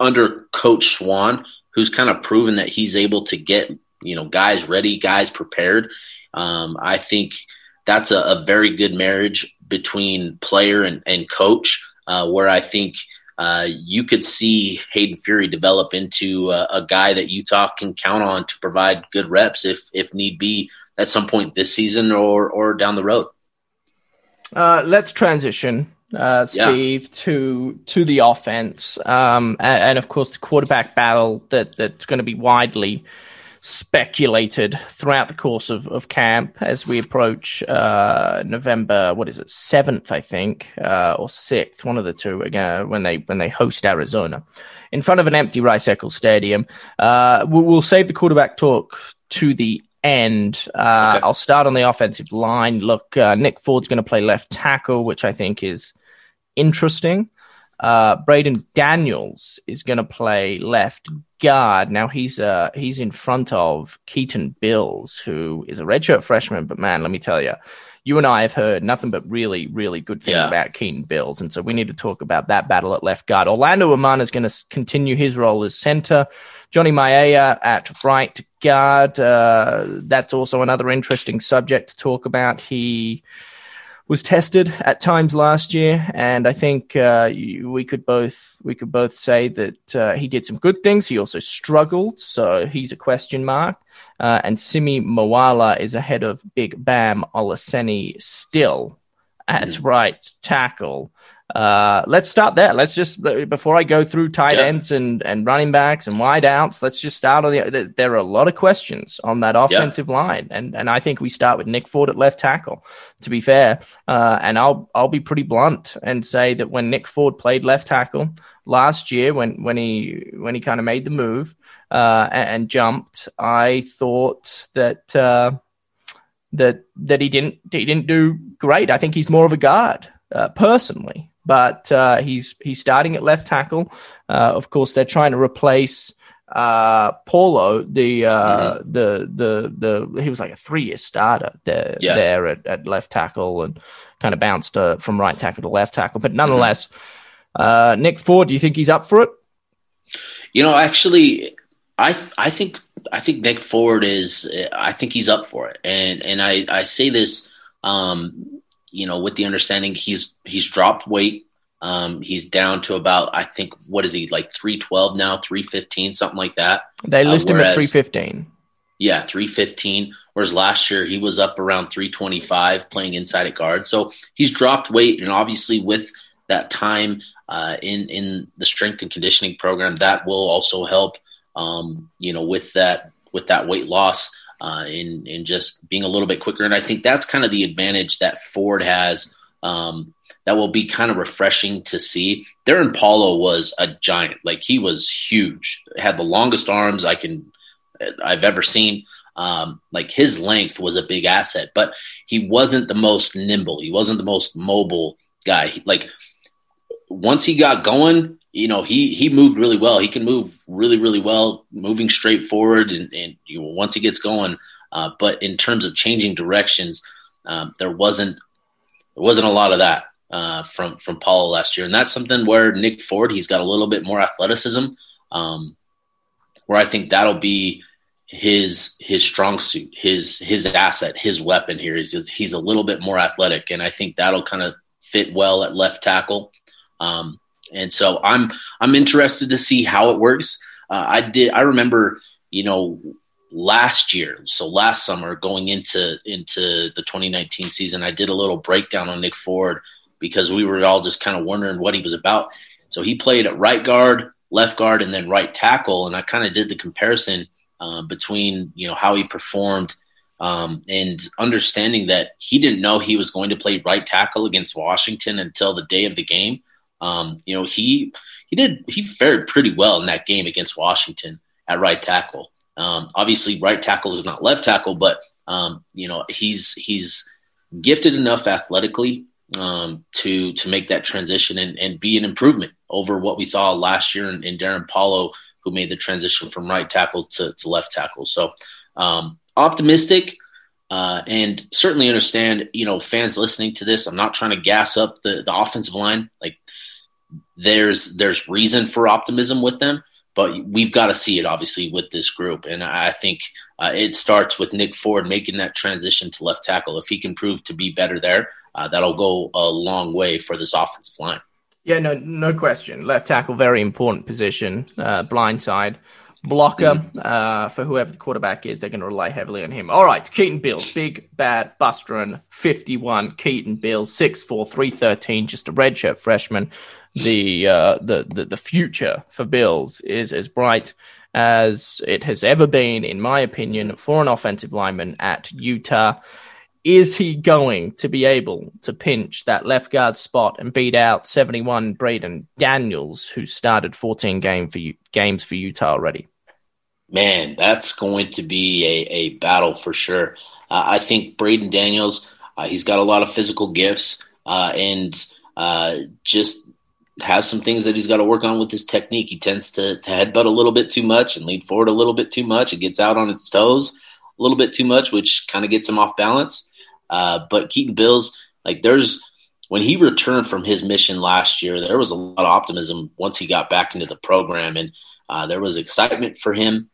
under Coach Swan, who's kind of proven that he's able to get you know guys ready, guys prepared. Um, I think that's a, a, very good marriage between player and, and coach, uh, where I think uh, you could see Hayden Fury develop into a, a, guy that Utah can count on to provide good reps if if need be at some point this season or or down the road. Uh, let's transition, uh, Steve, yeah. to to the offense, um, and, and, of course the quarterback battle that that's going to be widely speculated throughout the course of, of camp as we approach uh, November. What is it, seventh? I think, uh, or sixth, one of the two. Again, when they when they host Arizona, in front of an empty Rice Eccles Stadium. Uh, we'll, we'll save the quarterback talk to the end. Uh, okay. I'll start on the offensive line. Look, uh, Nick Ford's going to play left tackle, which I think is interesting. Uh, Braeden Daniels is going to play left guard. Now he's uh, he's in front of Keaton Bills, who is a redshirt freshman. But man, let me tell you, you and I have heard nothing but really, really good things yeah. about Keaton Bills, and so we need to talk about that battle at left guard. Orlando Umana is going to continue his role as center. Johnny Mauigoa at right guard. Uh, that's also another interesting subject to talk about. He was tested at times last year, and I think uh, we could both we could both say that uh, he did some good things. He also struggled, so he's a question mark. Uh, and Simi Moala is ahead of Big Bam Olaseni still at mm. right tackle. Uh, let's start there. Let's just before I go through tight yeah. ends and, and running backs and wide outs. Let's just start on the. There are a lot of questions on that offensive yeah. line, and and I think we start with Nick Ford at left tackle. To be fair, uh, and I'll I'll be pretty blunt and say that when Nick Ford played left tackle last year, when when he when he kind of made the move uh, and, and, jumped, I thought that. Uh, that that he didn't he didn't do great. I think he's more of a guard uh, personally but uh, he's he's starting at left tackle. Uh, of course, they're trying to replace uh, Paulo, the, uh, mm-hmm. the the the he was like a three year starter there yeah. there at, at, left tackle and kind of bounced uh, from right tackle to left tackle. But nonetheless, mm-hmm. Nick Ford, do you think he's up for it? You know, actually, I I think I think Nick Ford is I think he's up for it, and and I I say this. Um, you know, with the understanding he's he's dropped weight. Um, he's down to about I think what is he like three twelve now, three fifteen, something like that. They list uh, whereas, him at three fifteen. Yeah, three fifteen. Whereas last year he was up around three twenty five playing inside at guard. So he's dropped weight, and obviously with that time uh, in in the strength and conditioning program, that will also help. Um, you know, with that with that weight loss uh, in in just being a little bit quicker. And I think that's kind of the advantage that Ford has. Um, that will be kind of refreshing to see. Darrin Paulo was a giant, like he was huge, had the longest arms I can I've ever seen. Um, like his length was a big asset, but he wasn't the most nimble. He wasn't the most mobile guy. He, like once he got going, you know, he he moved really well. He can move really, really well, moving straight forward, and, and you know, once he gets going. Uh, but in terms of changing directions, um, there wasn't there wasn't a lot of that uh, from from Paulo last year, and that's something where Nick Ford he's got a little bit more athleticism, um, where I think that'll be his his strong suit, his his asset, his weapon here is he's a little bit more athletic, and I think that'll kind of fit well at left tackle. Um, and so I'm I'm interested to see how it works. uh, I did. I remember, you know, last year, so last summer, going into into the 2019 season, I did a little breakdown on Nick Ford because we were all just kind of wondering what he was about. So he played at right guard, left guard, and then right tackle, and I kind of did the comparison uh, between you know how he performed um, and understanding that he didn't know he was going to play right tackle against Washington until the day of the game. Um, you know, he he did he fared pretty well in that game against Washington at right tackle. Um, obviously, right tackle is not left tackle, but um, you know he's he's gifted enough athletically um, to to make that transition and, and be an improvement over what we saw last year in, in Darrin Paulo, who made the transition from right tackle to, to left tackle. So um, optimistic uh, and certainly understand, you know, fans listening to this. I'm not trying to gas up the, the offensive line. Like there's there's reason for optimism with them, but we've got to see it obviously with this group. And I think uh, it starts with Nick Ford making that transition to left tackle. If he can prove to be better there, uh, that'll go a long way for this offensive line. Yeah, no, no question. Left tackle, very important position. Uh, blind side blocker mm-hmm. uh, for whoever the quarterback is. They're going to rely heavily on him. All right, Keaton Bills, big bad bust run, 51. Keaton Bills, 6'4", 313, just a redshirt freshman. The, uh, the the the future for Bills is as bright as it has ever been, in my opinion, for an offensive lineman at Utah. Is he going to be able to pinch that left guard spot and beat out 71 Braeden Daniels, who started 14 game for games for Utah already? Man, that's going to be a, a battle for sure. Uh, I think Braeden Daniels, uh, he's got a lot of physical gifts uh, and uh, just has some things that he's got to work on with his technique. He tends to, to headbutt a little bit too much and lean forward a little bit too much. It gets out on its toes a little bit too much, which kind of gets him off balance. Uh, but Keaton Bills, like there's when he returned from his mission last year, there was a lot of optimism once he got back into the program, and uh, there was excitement for him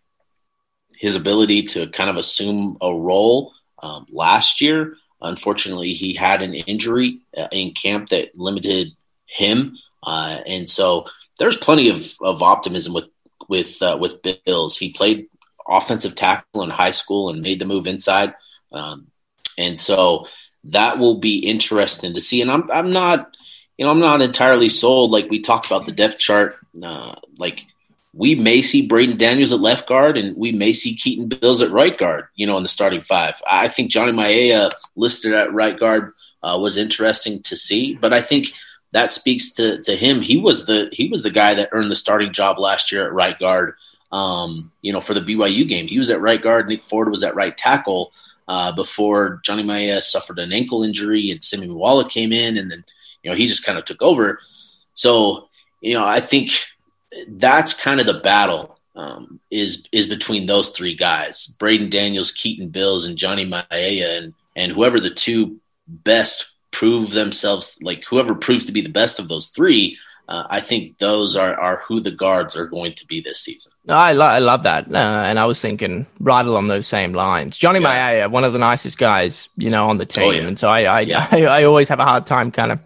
his ability to kind of assume a role um, last year. Unfortunately, he had an injury uh, in camp that limited him, uh, and so there's plenty of, of optimism with with uh, with Bills. He played offensive tackle in high school and made the move inside, um, and so that will be interesting to see. And I'm I'm not you know I'm not entirely sold. Like we talked about the depth chart, uh, like we may see Braeden Daniels at left guard and we may see Keaton Bills at right guard, you know, in the starting five. I think Johnny Maea listed at right guard uh, was interesting to see, but I think that speaks to, to him. He was the he was the guy that earned the starting job last year at right guard. Um, you know, for the BYU game, he was at right guard. Nick Ford was at right tackle uh, before Johnny Maea suffered an ankle injury and Simi Moala came in, and then you know he just kind of took over. So you know, I think that's kind of the battle um, is is between those three guys: Braeden Daniels, Keaton Bills, and Johnny Maea, and and whoever the two best prove themselves, like whoever proves to be the best of those three. Uh, I think those are, are who the guards are going to be this season. No, I, lo- I love that. Uh, and I was thinking right along those same lines. Johnny yeah. Maia, one of the nicest guys, you know, on the team. Oh, yeah. And so I, I, yeah. I, I, always have a hard time kind of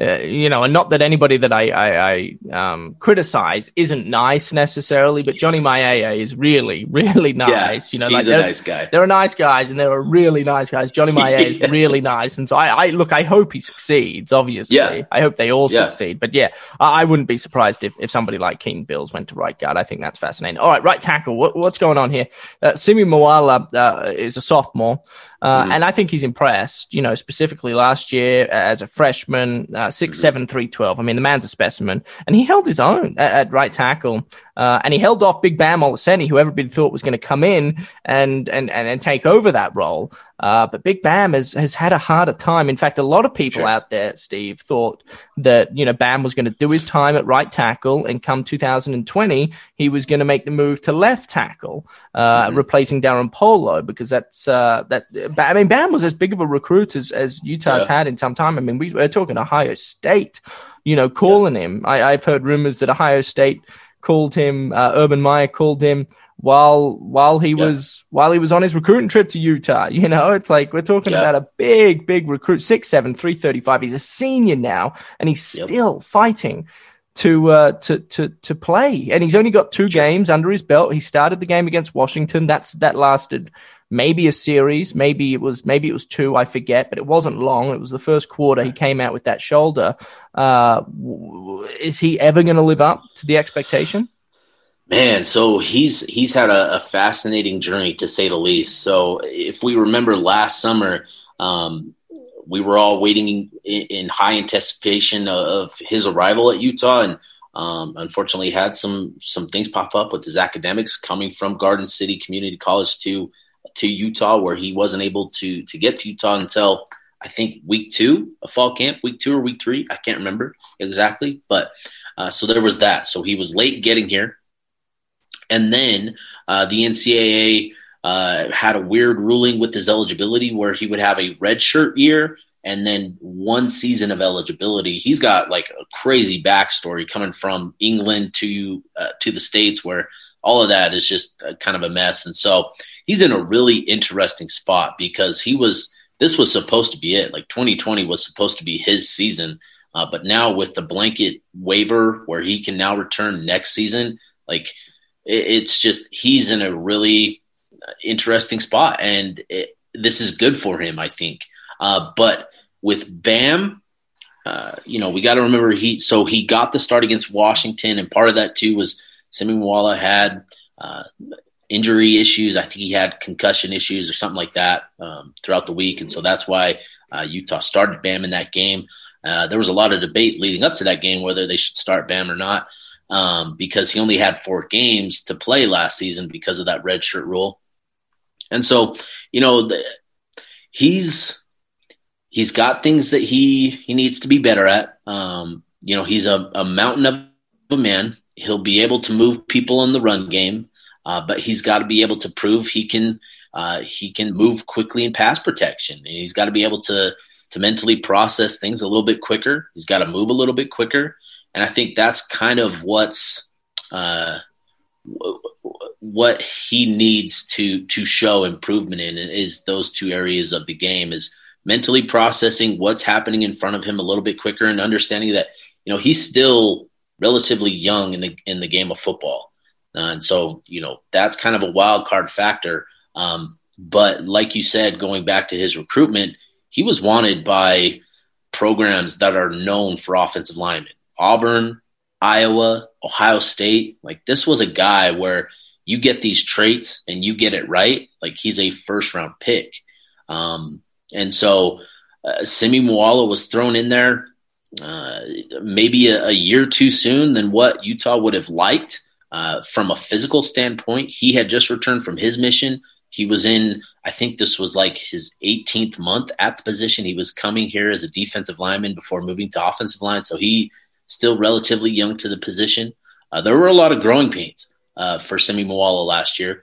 uh, you know, and not that anybody that I, I, I um, criticize isn't nice necessarily, but Johnny Maea is really, really nice. Yeah, you know, he's like a nice guy. There are nice guys, and there are really nice guys. Johnny Maia yeah. is really nice, and so I, I, look. I hope he succeeds. Obviously, yeah. I hope they all succeed. But yeah, I, I, wouldn't be surprised if, if somebody like Keaton Bills went to right guard. I think that's fascinating. All right, right tackle. What, what's going on here? Uh, Simi Moala uh, is a sophomore. Uh, mm-hmm. And I think he's impressed, you know, specifically last year as a freshman, uh, six, mm-hmm. seven, three, twelve. I mean, the man's a specimen, and he held his own at, at right tackle, uh, and he held off Big Bam Olaseni, who everybody thought was going to come in and, and and and take over that role. Uh, but Big Bam has, has had a harder time. In fact, a lot of people sure. out there, Steve, thought that, you know, Bam was going to do his time at right tackle and come 2020, he was going to make the move to left tackle, uh, mm-hmm. replacing Darrin Paulo because that's, uh, that, I mean, Bam was as big of a recruit as, as Utah's yeah. had in some time. I mean, we, are talking Ohio State, you know, calling yeah. him. I, I've heard rumors that Ohio State called him, uh, Urban Meyer called him while while he yeah. was while he was on his recruiting trip to Utah. You know, it's like we're talking yeah. about a big, big recruit, six seven, three thirty five. He's a senior now, and he's yep. still fighting to uh, to to to play, and he's only got two games under his belt. He started the game against Washington. That's that lasted maybe a series, maybe it was maybe it was two, I forget, but it wasn't long. It was the first quarter. He came out with that shoulder. Uh, is he ever going to live up to the expectation? Man, so he's he's had a, a, fascinating journey to say the least. So if we remember last summer, um, we were all waiting in, in high anticipation of his arrival at Utah, and um, unfortunately had some some things pop up with his academics coming from Garden City Community College to to Utah, where he wasn't able to to get to Utah until I think week two of fall camp, week two or week three, I can't remember exactly, but uh, so there was that. So he was late getting here, and then uh, the NCAA uh, had a weird ruling with his eligibility where he would have a redshirt year and then one season of eligibility. He's got like a crazy backstory coming from England to uh, to the states where all of that is just kind of a mess. And so he's in a really interesting spot because he was this was supposed to be it. Like 2020 was supposed to be his season, uh, but now with the blanket waiver where he can now return next season, like it, it's just he's in a really interesting spot, and it, this is good for him, I think. Uh, but with Bam, uh, you know, we got to remember he so he got the start against Washington, and part of that too was Simi Moala had uh, injury issues. I think he had concussion issues or something like that um, throughout the week, and so that's why uh, Utah started Bam in that game. Uh, there was a lot of debate leading up to that game whether they should start Bam or not um, because he only had four games to play last season because of that red shirt rule, and so you know the, he's he's got things that he he needs to be better at. Um, you know, he's a, a mountain of a man. He'll be able to move people in the run game. Uh, but he's got to be able to prove he can uh, he can move quickly in pass protection, and he's got to be able to to mentally process things a little bit quicker. He's got to move a little bit quicker, and I think that's kind of what's uh, what he needs to to show improvement in is those two areas of the game is mentally processing what's happening in front of him a little bit quicker and understanding that you know he's still relatively young in the in the game of football uh, and so, you know, that's kind of a wild card factor. Um, but like you said, going back to his recruitment, he was wanted by programs that are known for offensive linemen Auburn, Iowa, Ohio State. Like, this was a guy where you get these traits and you get it right. Like, he's a first round pick. Um, and so, uh, Simi Moala was thrown in there uh, maybe a, a year too soon than what Utah would have liked. Uh, from a physical standpoint, he had just returned from his mission. He was in, I think this was like his 18th month at the position. He was coming here as a defensive lineman before moving to offensive line. So he still relatively young to the position. Uh, there were a lot of growing pains uh, for Simi Moala last year,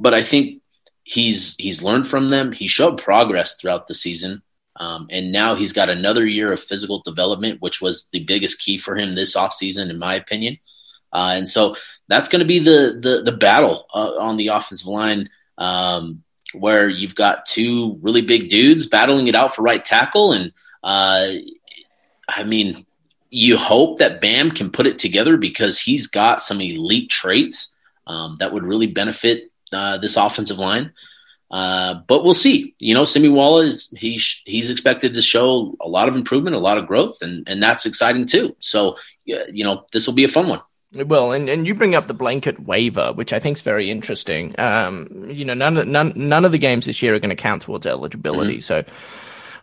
but I think he's he's learned from them. He showed progress throughout the season. Um, and now he's got another year of physical development, which was the biggest key for him this offseason, in my opinion. Uh, and so that's going to be the the, the battle uh, on the offensive line, um, where you've got two really big dudes battling it out for right tackle, and uh, I mean, you hope that Bam can put it together because he's got some elite traits um, that would really benefit uh, this offensive line. Uh, but we'll see. You know, Simi Moala is he's he's expected to show a lot of improvement, a lot of growth, and and that's exciting too. So, you know, this will be a fun one. Well, and, and you bring up the blanket waiver, which I think is very interesting. Um, you know, none, none, none of the games this year are going to count towards eligibility. Mm-hmm. So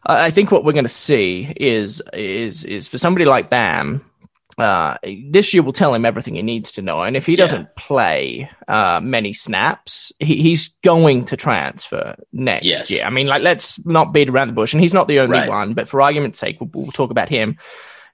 I think what we're going to see is, is, is for somebody like Bam, uh, this year will tell him everything he needs to know. And if he doesn't play uh, many snaps, he, he's going to transfer next yes. year. I mean, like, let's not beat around the bush. And he's not the only right. one, but for argument's sake, we'll, we'll talk about him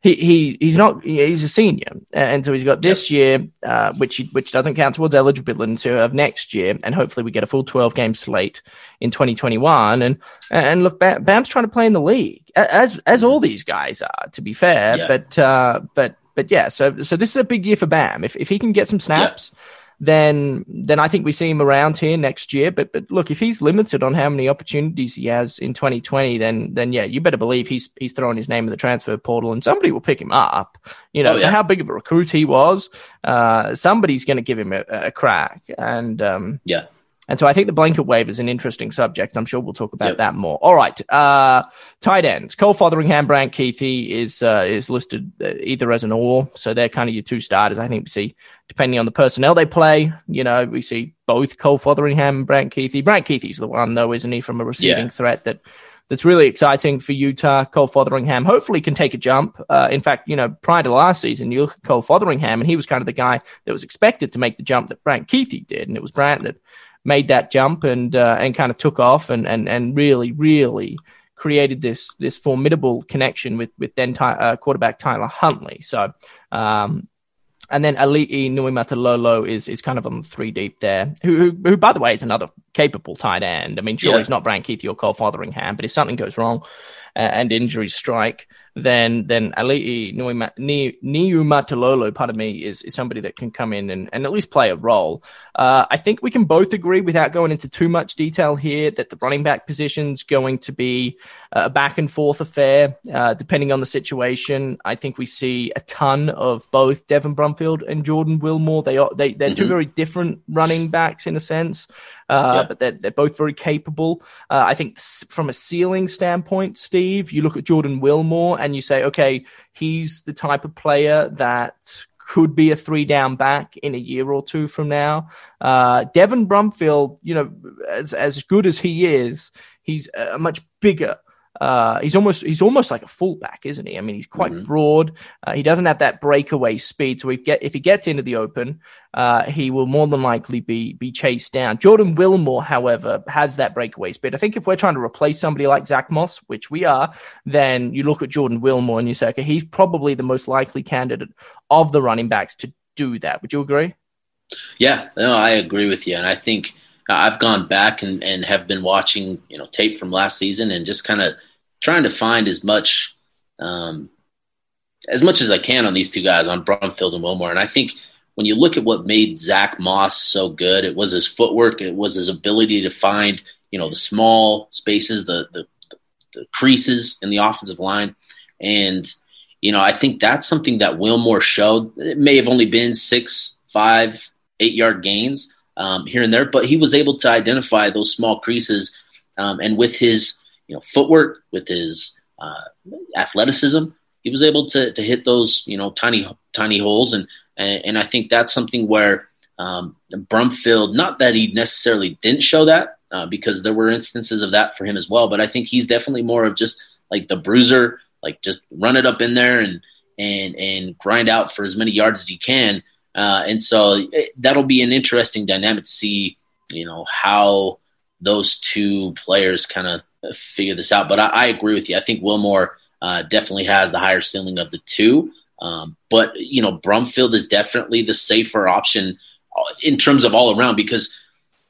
he, he he's not he's a senior, and so he's got this yep. year, uh, which which doesn't count towards eligibility until of next year, and hopefully we get a full twelve game slate in twenty twenty one. And and look, Bam, Bam's trying to play in the league as as all these guys are, to be fair. But uh, but but yeah, so so this is a big year for Bam. If if he can get some snaps. Then then I think we see him around here next year. But but look, if he's limited on how many opportunities he has in 2020, then then yeah, you better believe he's he's throwing his name in the transfer portal, and somebody will pick him up. You know, oh, yeah. how big of a recruit he was, uh, somebody's going to give him a, a crack, and um, yeah. And so I think the blanket wave is an interesting subject. I'm sure we'll talk about yep. that more. All right. Uh, tight ends. Cole Fotheringham, Brant Kuithe is, uh, is listed uh, either as an or. So they're kind of your two starters. I think we see, depending on the personnel they play, you know, we see both Cole Fotheringham and Brant Kuithe. Brant Kuithe's the one, though, isn't he, from a receiving yeah. threat that that's really exciting for Utah. Cole Fotheringham hopefully can take a jump. Uh, in fact, you know, prior to last season, you look at Cole Fotheringham, and he was kind of the guy that was expected to make the jump that Brant Kuithe did, and it was Brant that made that jump and uh, and kind of took off and and and really really created this this formidable connection with with then ty- uh, quarterback Tyler Huntley. So. Um, and then Alii Niumatalolo is is kind of on the three deep there. Who, who, who, by the way, is another capable tight end. I mean, sure, yeah. he's not Brant Kuithe or Cole Fotheringham, but if something goes wrong uh, and injuries strike, then then Alii Niumatalolo, part of me, is, is somebody that can come in and, and at least play a role. Uh, I think we can both agree, without going into too much detail here, that the running back position's going to be a back and forth affair, uh, depending on the situation. I think we see a ton of both Devin Brumfield and Jordan Wilmore. They are they they're mm-hmm. two very different running backs in a sense, uh, yeah. but they're they're both very capable. Uh, I think from a ceiling standpoint, Steve, you look at Jordan Wilmore and you say, okay, he's the type of player that could be a three down back in a year or two from now. Uh, Devin Brumfield, you know, as, as good as he is, he's a much bigger uh, he's almost he's almost like a fullback, isn't he? I mean, he's quite mm-hmm. broad. Uh, he doesn't have that breakaway speed, so get, if he gets into the open, uh, he will more than likely be be chased down. Jordan Wilmore, however, has that breakaway speed. I think if we're trying to replace somebody like Zach Moss, which we are, then you look at Jordan Wilmore and you say, okay, he's probably the most likely candidate of the running backs to do that. Would you agree? Yeah, no, I agree with you, and I think. I've gone back and, and have been watching, you know, tape from last season and just kind of trying to find as much um, as much as I can on these two guys, on Brumfield and Wilmore. And I think when you look at what made Zach Moss so good, it was his footwork, it was his ability to find you know the small spaces, the the, the creases in the offensive line, and you know I think that's something that Wilmore showed. It may have only been six, five, eight yard gains um, here and there, but he was able to identify those small creases, um, and with his you know footwork, with his uh, athleticism, he was able to to hit those you know tiny tiny holes, and and, and I think that's something where um, Brumfield, not that he necessarily didn't show that, uh, because there were instances of that for him as well, but I think he's definitely more of just like the bruiser, like just run it up in there and and and grind out for as many yards as you can. Uh, and so it, that'll be an interesting dynamic to see, you know, how those two players kind of figure this out. But I, I agree with you. I think Wilmore uh, definitely has the higher ceiling of the two. Um, but you know, Brumfield is definitely the safer option uh, in terms of all around because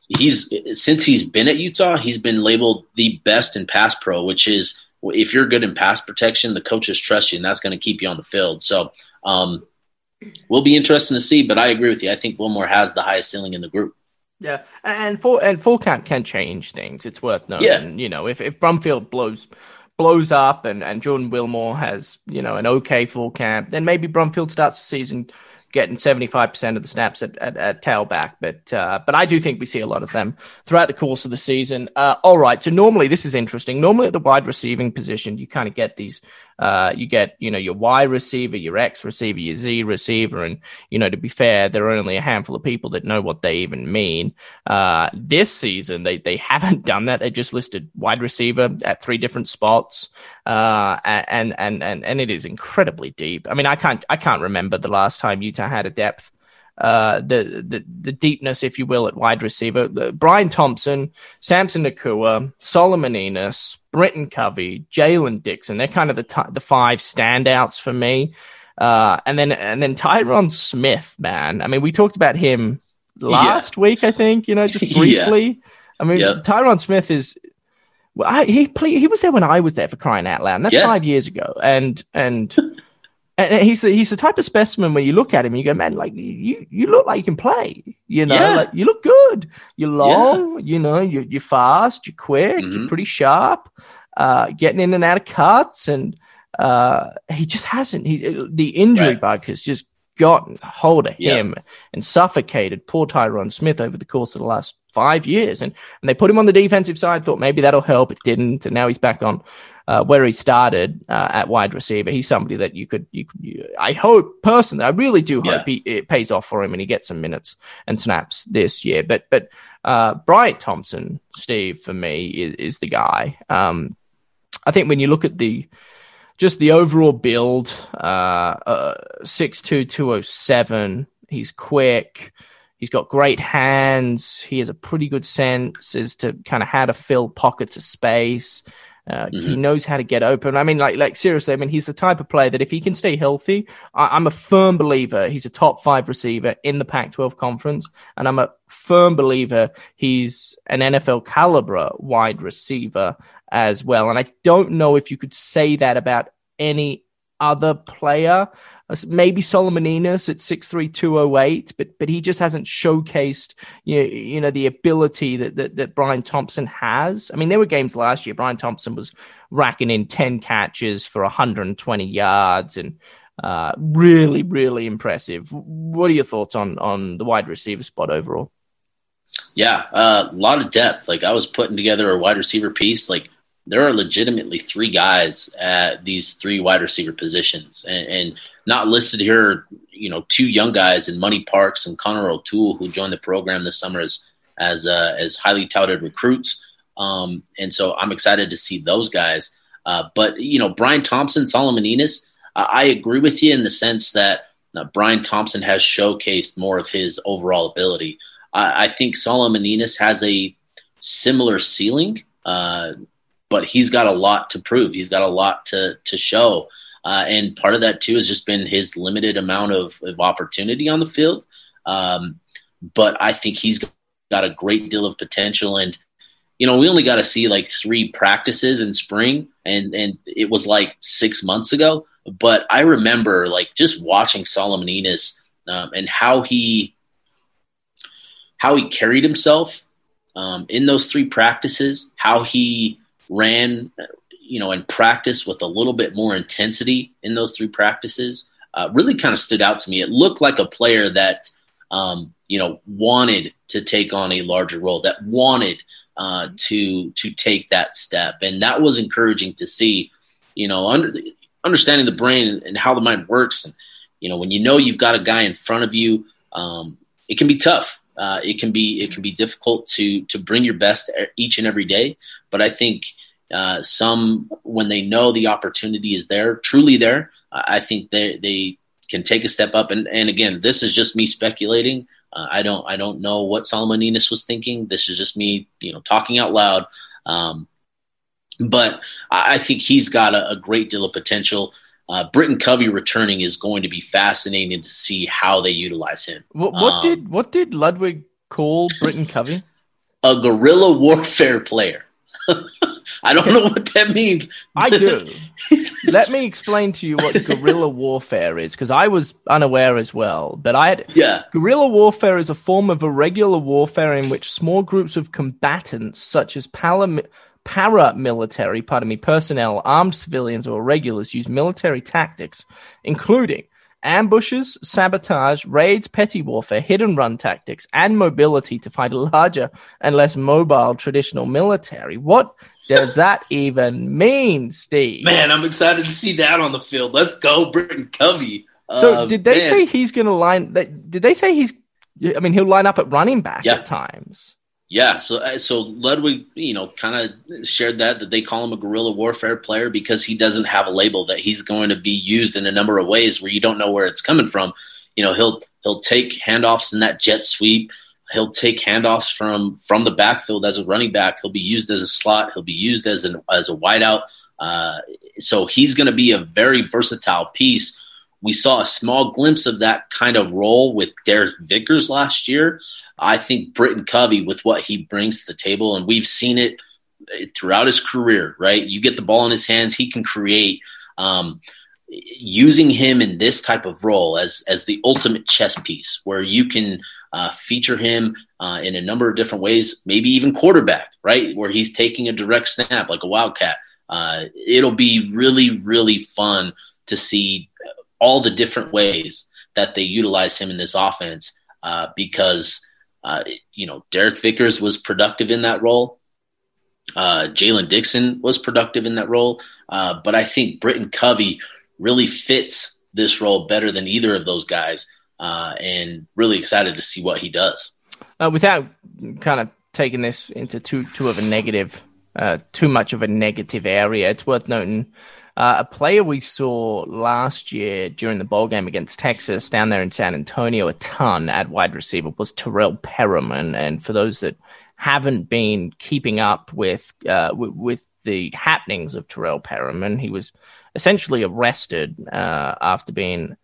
he's since he's been at Utah, he's been labeled the best in pass pro, which is if you're good in pass protection, the coaches trust you, and that's going to keep you on the field. So. Um, will be interesting to see, but I agree with you. I think Wilmore has the highest ceiling in the group. Yeah, and full and full camp can change things. It's worth noting. Yeah. you know, if if Brumfield blows blows up and and Jordan Wilmore has you know an okay full camp, then maybe Brumfield starts the season getting 75% of the snaps at, at, at tailback. But, uh, but I do think we see a lot of them throughout the course of the season. Uh, all right. So normally this is interesting. Normally at the wide receiving position, you kind of get these uh, you get, you know, your Y receiver, your X receiver, your Z receiver. And, you know, to be fair, there are only a handful of people that know what they even mean. Uh, this season, they, they haven't done that. They just listed wide receiver at three different spots. Uh, and, and, and, and it is incredibly deep. I mean, I can't, I can't remember the last time Utah had a depth uh, the, the the deepness, if you will, at wide receiver. Bryan Thompson, Samson Nacua, Solomon Enis, Britton Covey, Jaylen Dixon. They're kind of the t- the five standouts for me. Uh, and then and then Tyron Smith, man. I mean, we talked about him last yeah. week, I think. You know, just briefly. yeah. I mean, yep. Tyron Smith is. Well, I, he he was there when I was there for crying out loud. And that's yeah. five years ago, and and and he's the, he's the type of specimen when you look at him, you go, man, like you you look like you can play. You know, yeah. like you look good. You're long. Yeah. You know, you're you're fast. You're quick. Mm-hmm. You're pretty sharp. Uh, getting in and out of cuts, and uh, he just hasn't. He the injury right. bug has just gotten hold of him and suffocated poor Tyron Smith over the course of the last five years. And and they put him on the defensive side. Thought maybe that'll help. It didn't, and now he's back on uh, where he started uh, at wide receiver. He's somebody that you could, you, you I hope personally, I really do hope yeah. he, it pays off for him and he gets some minutes and snaps this year. But but uh, Bryan Thompson, Steve, for me is, is the guy. Um, I think when you look at the just the overall build, uh, uh, six two two oh seven. He's quick. He's got great hands. He has a pretty good sense as to kind of how to fill pockets of space. Uh, mm-hmm. He knows how to get open. I mean, like, like seriously. I mean, he's the type of player that if he can stay healthy, I, am a firm believer he's a top five receiver in the Pac-12 conference, and I'm a firm believer he's an NFL caliber wide receiver as well. And I don't know if you could say that about any other player. Uh, maybe Solomon Enis at six three two oh eight, but but he just hasn't showcased you know, you know the ability that, that that Bryan Thompson has. I mean, there were games last year. Bryan Thompson was racking in ten catches for 120 yards and uh, really really impressive. What are your thoughts on on the wide receiver spot overall? Yeah, uh, a lot of depth. Like I was putting together a wide receiver piece, like there are legitimately three guys at these three wide receiver positions, and, and, not listed here. You know, two young guys in Money Parks and Connor O'Toole who joined the program this summer as as uh, as highly touted recruits. Um, and so I'm excited to see those guys. Uh, but you know, Bryan Thompson, Solomon Enis, uh, I agree with you in the sense that uh, Bryan Thompson has showcased more of his overall ability. I, I think Solomon Enis has a similar ceiling. But he's got a lot to prove. He's got a lot to to show, uh, and part of that too has just been his limited amount of, of opportunity on the field. Um, but I think he's got a great deal of potential, and you know we only got to see like three practices in spring, and and it was like six months ago. But I remember like just watching Solomon Enis um, and how he how he carried himself um, in those three practices, how he ran, you know, and practice with a little bit more intensity in those three practices uh, really kind of stood out to me. It looked like a player that, um, you know, wanted to take on a larger role, that wanted uh, to to take that step, and that was encouraging to see. You know, under, understanding the brain and how the mind works, and you know, when you know you've got a guy in front of you, um, it can be tough. Uh, it can be it can be difficult to to bring your best each and every day. But I think uh, some when they know the opportunity is there, truly there, I think they they can take a step up. And and again, this is just me speculating. Uh, I don't I don't know what Solomon Enis was thinking. This is just me, you know, talking out loud. Um, but I think he's got a, a great deal of potential. Uh, Britton Covey returning is going to be fascinating to see how they utilize him. What, what um, did what did Ludwig call Britton Covey? A guerrilla warfare player. I don't know what that means. I do. Let me explain to you what guerrilla warfare is, because I was unaware as well. But I had yeah. Guerrilla warfare is a form of irregular warfare in which small groups of combatants, such as palam- paramilitary, pardon me, personnel, armed civilians, or regulars use military tactics, including ambushes, sabotage, raids, petty warfare, hit and run tactics, and mobility to fight a larger and less mobile traditional military. What does that even mean, Steve? Man, I'm excited to see that on the field. Let's go, Britton Covey. So, uh, did they man. say he's going to line? Did they say he's? I mean, he'll line up at running back yeah. at times. Yeah, so uh, so Ludwig, you know, kind of shared that that they call him a guerrilla warfare player because he doesn't have a label that he's going to be used in a number of ways where you don't know where it's coming from. You know, he'll he'll take handoffs in that jet sweep. He'll take handoffs from from the backfield as a running back. He'll be used as a slot. He'll be used as an as a wideout. Uh, so he's going to be a very versatile piece. We saw a small glimpse of that kind of role with Derek Vickers last year. I think Britton Covey, with what he brings to the table, and we've seen it throughout his career, right? You get the ball in his hands, he can create. Um, using him in this type of role as as the ultimate chess piece, where you can uh, feature him uh, in a number of different ways, maybe even quarterback, right, where he's taking a direct snap like a wildcat. Uh, it'll be really, really fun to see all the different ways that they utilize him in this offense uh, because, uh, you know, Derek Vickers was productive in that role. Uh, Jaylen Dixon was productive in that role. Uh, but I think Britton Covey really fits this role better than either of those guys. Uh, and really excited to see what he does. Uh, without kind of taking this into too too of a negative, too much of a negative area, it's worth noting uh, a player we saw last year during the bowl game against Texas down there in San Antonio a ton at wide receiver was Terrell Perriman. And for those that haven't been keeping up with uh, w- with the happenings of Terrell Perriman, he was essentially arrested uh, after being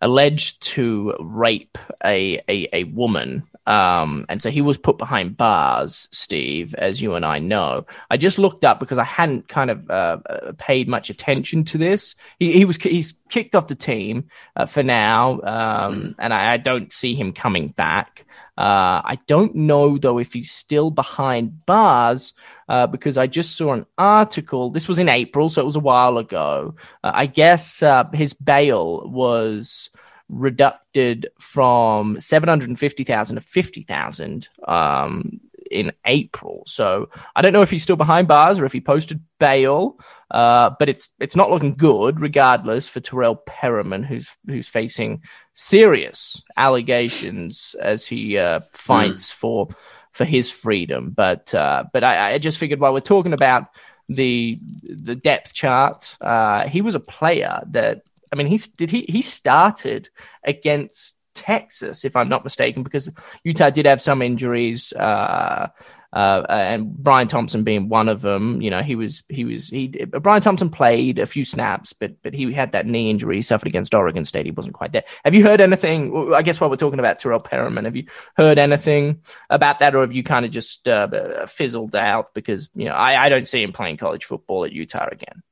alleged to rape a a, a woman um, and so he was put behind bars, Steve, as you and I know. I just looked up because I hadn't kind of uh, uh, paid much attention to this. He, he was he's kicked off the team uh, for now, um, mm. and I, I, don't see him coming back. Uh, I don't know though if he's still behind bars uh, because I just saw an article. This was in April, so it was a while ago. Uh, I guess his bail was reduced from 750,000 to 50,000 um, in April. So I don't know if he's still behind bars or if he posted bail, uh, but it's it's not looking good, regardless, for Terrell Perriman, who's who's facing serious allegations as he uh, fights mm. for for his freedom. But uh, but I, I, just figured while we're talking about the the depth chart, uh, he was a player that I mean, he's did he he started against Texas, if I'm not mistaken, because Utah did have some injuries, uh, uh, and Bryan Thompson being one of them. You know, he was he was he Bryan Thompson played a few snaps, but but he had that knee injury he suffered against Oregon State. He wasn't quite there. Have you heard anything? I guess while we're talking about Terrell Perriman, have you heard anything about that, or have you kind of just uh, fizzled out because you know I, I don't see him playing college football at Utah again.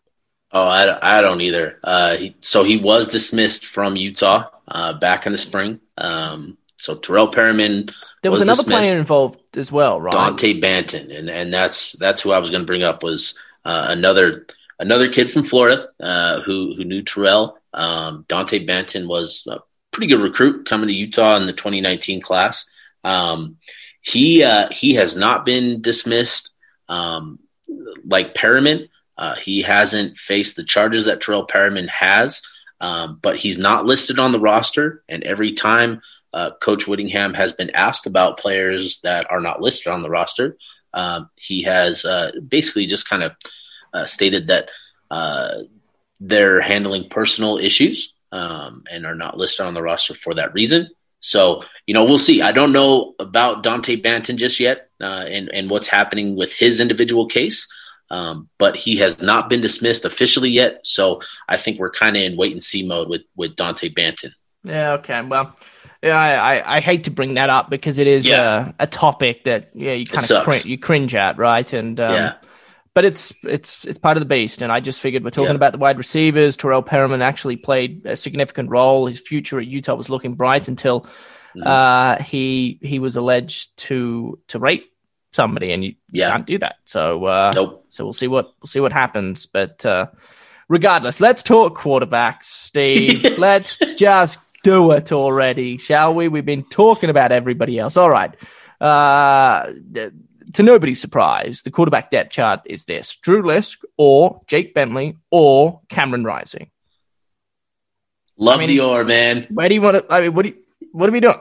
Oh, I, I don't either. Uh, he, so he was dismissed from Utah uh, back in the spring. Um, so Terrell Perriman. There was, was another dismissed. player involved as well, right? Dante Banton, and and that's that's who I was going to bring up was uh, another another kid from Florida uh, who who knew Terrell. Um, Dante Banton was a pretty good recruit coming to Utah in the 2019 class. Um, he uh, he has not been dismissed um, like Perriman. Uh, he hasn't faced the charges that Terrell Perriman has, um, but he's not listed on the roster. And every time uh, Coach Whittingham has been asked about players that are not listed on the roster, um, he has uh, basically just kind of uh, stated that uh, they're handling personal issues um, and are not listed on the roster for that reason. So, you know, we'll see. I don't know about Dante Banton just yet uh, and, and what's happening with his individual case. Um, but he has not been dismissed officially yet. So I think we're kind of in wait and see mode with with Dante Banton. Yeah. Okay. Well. Yeah, I, I, hate to bring that up because it is yeah. a, a topic that yeah you kind of cr- you cringe at, right? And um, yeah. but it's it's it's part of the beast, and I just figured we're talking yeah. about the wide receivers. Terrell Perriman actually played a significant role. His future at Utah was looking bright until mm-hmm. uh, he he was alleged to to rape somebody, and you, yeah. can't do that. So, uh, nope. So we'll see what we'll see what happens. But uh, regardless, let's talk quarterbacks, Steve. let's just do it already, shall we? We've been talking about everybody else. All right. Uh, to nobody's surprise, the quarterback depth chart is this: Drew Lisk or Jake Bentley or Cameron Rising. Love I mean, the or, man. Where do you want to? I mean, what do you, what are we doing?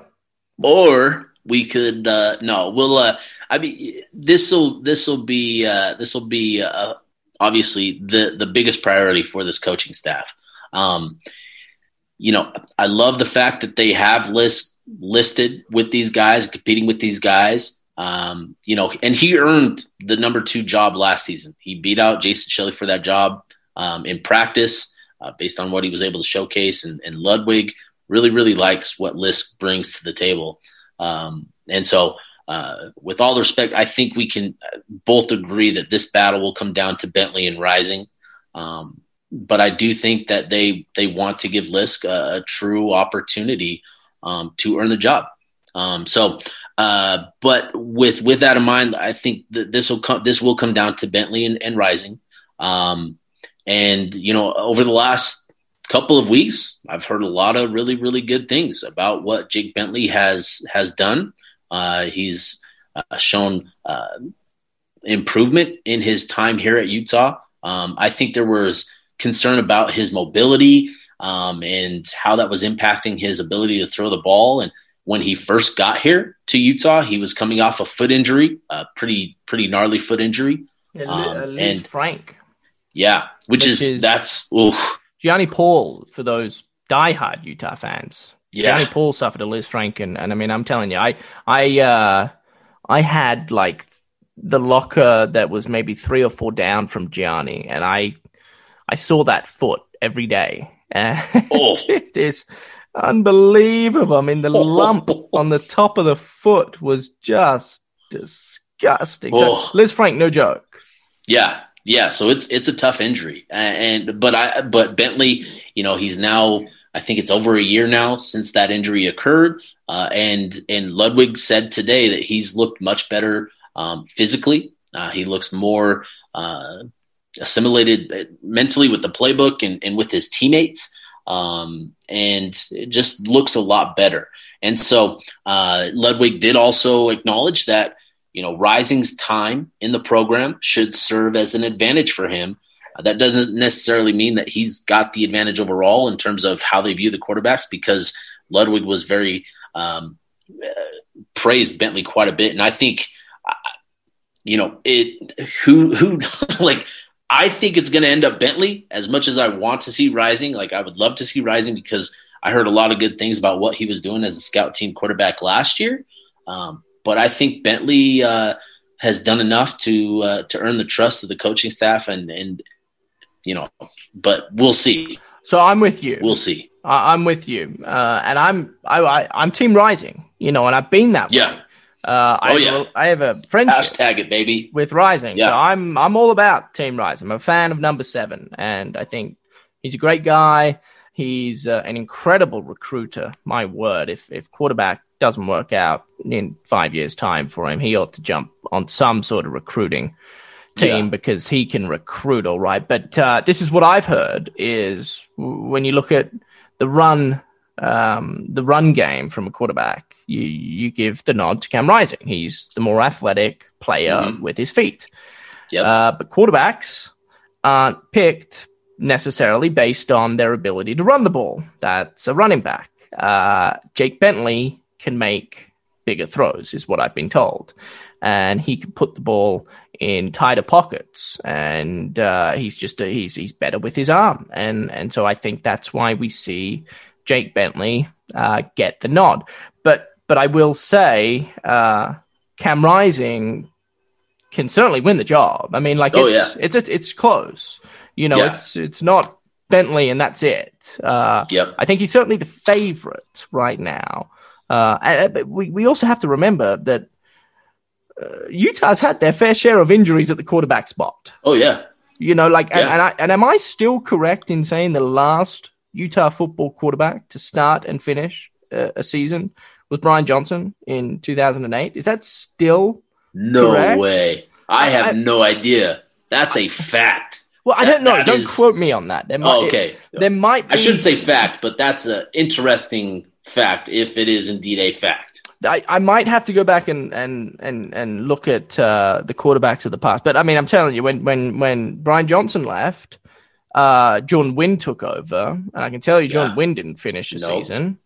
Or we could uh no we'll uh i mean this will this will be uh this will be uh obviously the the biggest priority for this coaching staff. Um you know i love the fact that they have Lisk listed with these guys competing with these guys. Um you know and he earned the number two job last season. He beat out jason shelley for that job um in practice uh, based on what he was able to showcase. And, and ludwig really really likes what Lisk brings to the table um, and so, uh, with all respect, I think we can both agree that this battle will come down to Bentley and Rising. Um, but I do think that they they want to give Lisk a, a true opportunity um, to earn the job. Um, so, uh, but with with that in mind, I think that this will come this will come down to Bentley and, and Rising. Um, and you know, over the last couple of weeks, I've heard a lot of really really good things about what Jake Bentley has has done. Uh, he's uh, shown uh, improvement in his time here at Utah. Um, I think there was concern about his mobility um, and how that was impacting his ability to throw the ball. And when he first got here to Utah, he was coming off a foot injury, a pretty pretty gnarly foot injury. Um, Lisfranc. Yeah, which, which is, is, that's oof. Gianni Paul for those diehard Utah fans. Yeah. Gianni Paul suffered a Lisfranc, and, and I mean, I'm telling you, I I uh, I had like the locker that was maybe three or four down from Gianni, and I I saw that foot every day. Oh. it is unbelievable. I mean, the lump on the top of the foot was just disgusting. Oh. So, Lisfranc, no joke. Yeah, yeah. So it's it's a tough injury, and but I but Bentley, you know, he's now I think it's over a year now since that injury occurred, uh, and and Ludwig said today that he's looked much better um, physically. Uh, he looks more uh, assimilated uh, mentally with the playbook and, and with his teammates, um, and it just looks a lot better. And so uh, Ludwig did also acknowledge that you know Rising's time in the program should serve as an advantage for him. Uh, that doesn't necessarily mean that he's got the advantage overall in terms of how they view the quarterbacks, because Ludwig was very um, uh, praised Bentley quite a bit, and I think you know it who who like I think it's going to end up Bentley as much as I want to see Rising. Like I would love to see Rising because I heard a lot of good things about what he was doing as a scout team quarterback last year. Um, but I think Bentley uh, has done enough to uh, to earn the trust of the coaching staff, and and you know, but we'll see. So I'm with you. We'll see. I'm with you, uh, and I'm I, I, am Team Rising. You know, and I've been that way. Yeah. Uh, I, oh, yeah. have a, I have a friendship. Hashtag it, baby. With Rising. Yeah. So I'm I'm all about Team Rising. I'm a fan of number seven, and I think he's a great guy. He's uh, an incredible recruiter. My word, if if quarterback doesn't work out in five years' time for him, he ought to jump on some sort of recruiting team yeah. because he can recruit all right. But uh, this is what I've heard: is when you look at the run um, the run game from a quarterback, you you give the nod to Cam Rising. He's the more athletic player mm-hmm. with his feet. Yep. Uh, but quarterbacks aren't picked necessarily based on their ability to run the ball. That's a running back. Uh, Jake Bentley can make bigger throws, is what I've been told, and he can put the ball in tighter pockets, and uh, he's just a, he's he's better with his arm, and and so I think that's why we see Jake Bentley uh, get the nod. But but I will say, uh, Cam Rising can certainly win the job. I mean, like oh, it's yeah. it's it's close. You know, yeah. it's it's not Bentley and that's it. Uh, yep. I think he's certainly the favorite right now. Uh, but we we also have to remember that uh, Utah's had their fair share of injuries at the quarterback spot. Oh yeah. You know, like, yeah. and, and, I, and am I still correct in saying the last Utah football quarterback to start and finish a, a season was Brian Johnson in 2008. Is that still no correct? way? I have I, no idea. That's a fact. Well, I don't know. Don't is... quote me on that. There might, oh, okay. It, there might. Be... I shouldn't say fact, but that's an interesting fact if it is indeed a fact. I, I might have to go back and and and and look at uh, the quarterbacks of the past. But I mean, I'm telling you, when when when Brian Johnson left, uh, Jordan Wynn took over, and I can tell you, John yeah. Wynn didn't finish the season.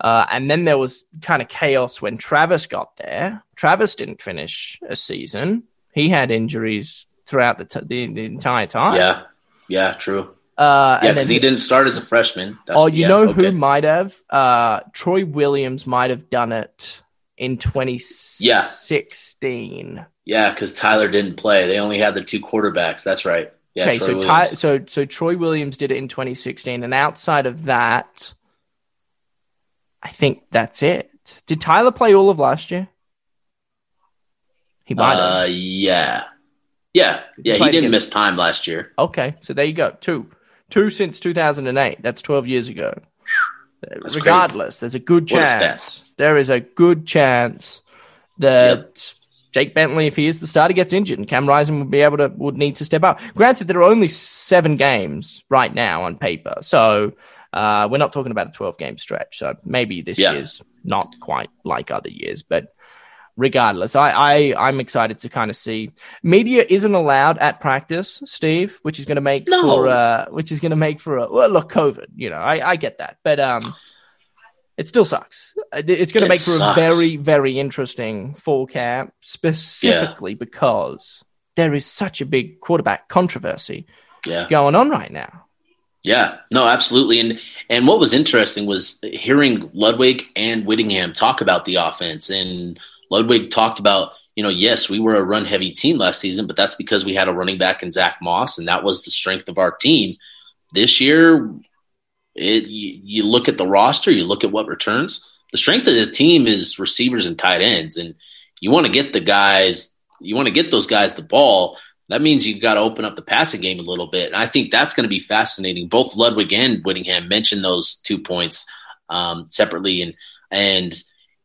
Uh, and then there was kind of chaos when Travis got there. Travis didn't finish a season. He had injuries throughout the, t- the, the, entire time. Yeah, yeah, true. Uh, yeah, because he didn't start as a freshman. That's, oh, you yeah, know okay. who might have? Uh, Troy Williams might have done it in 2016. Yeah, because Tyler didn't play. They only had the two quarterbacks. That's right. Yeah, okay, so Ty, so so Troy Williams did it in 2016, and outside of that, I think that's it. Did Tyler play all of last year? He might have. Uh, yeah, yeah, yeah. He, he didn't miss time last year. Okay, so there you go. Two. Two since 2008. That's 12 years ago. That's Regardless, crazy. there's a good chance. A there is a good chance that yep. Jake Bentley, if he is the starter, gets injured, and Cam Rising would be able to would need to step up. Granted, there are only seven games right now on paper, so uh, we're not talking about a 12 game stretch. So maybe this yeah. year's not quite like other years, but regardless, I, I I'm excited to kind of see. Media isn't allowed at practice, Steve, which is going to make no. for uh, which is going to make for a well, look, COVID. You know, I I get that, but um, it still sucks. It's going to make for sucks. a very very interesting fall camp, specifically yeah. because there is such a big quarterback controversy yeah. going on right now. Yeah, no, absolutely. And and what was interesting was hearing Ludwig and Whittingham talk about the offense and Ludwig talked about, you know, yes, we were a run heavy team last season, but that's because we had a running back in Zach Moss, and that was the strength of our team. This year, it you, you look at the roster, you look at what returns. The strength of the team is receivers and tight ends, and you want to get the guys, you want to get those guys the ball. That means you've got to open up the passing game a little bit. And I think that's going to be fascinating. Both Ludwig and Whittingham mentioned those two points um, separately, and and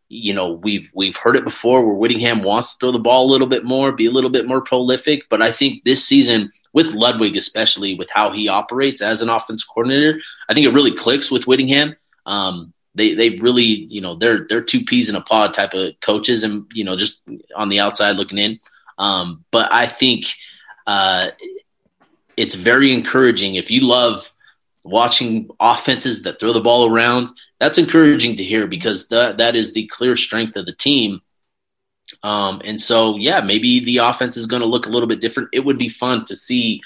you know we've we've heard it before where Whittingham wants to throw the ball a little bit more, be a little bit more prolific. But I think this season with Ludwig, especially with how he operates as an offense coordinator, I think it really clicks with Whittingham. Um, they they really you know they're they're two peas in a pod type of coaches, and you know just on the outside looking in. Um, but I think uh, it's very encouraging if you love watching offenses that throw the ball around that's encouraging to hear because that that is the clear strength of the team. Um, and so, yeah, maybe the offense is going to look a little bit different. It would be fun to see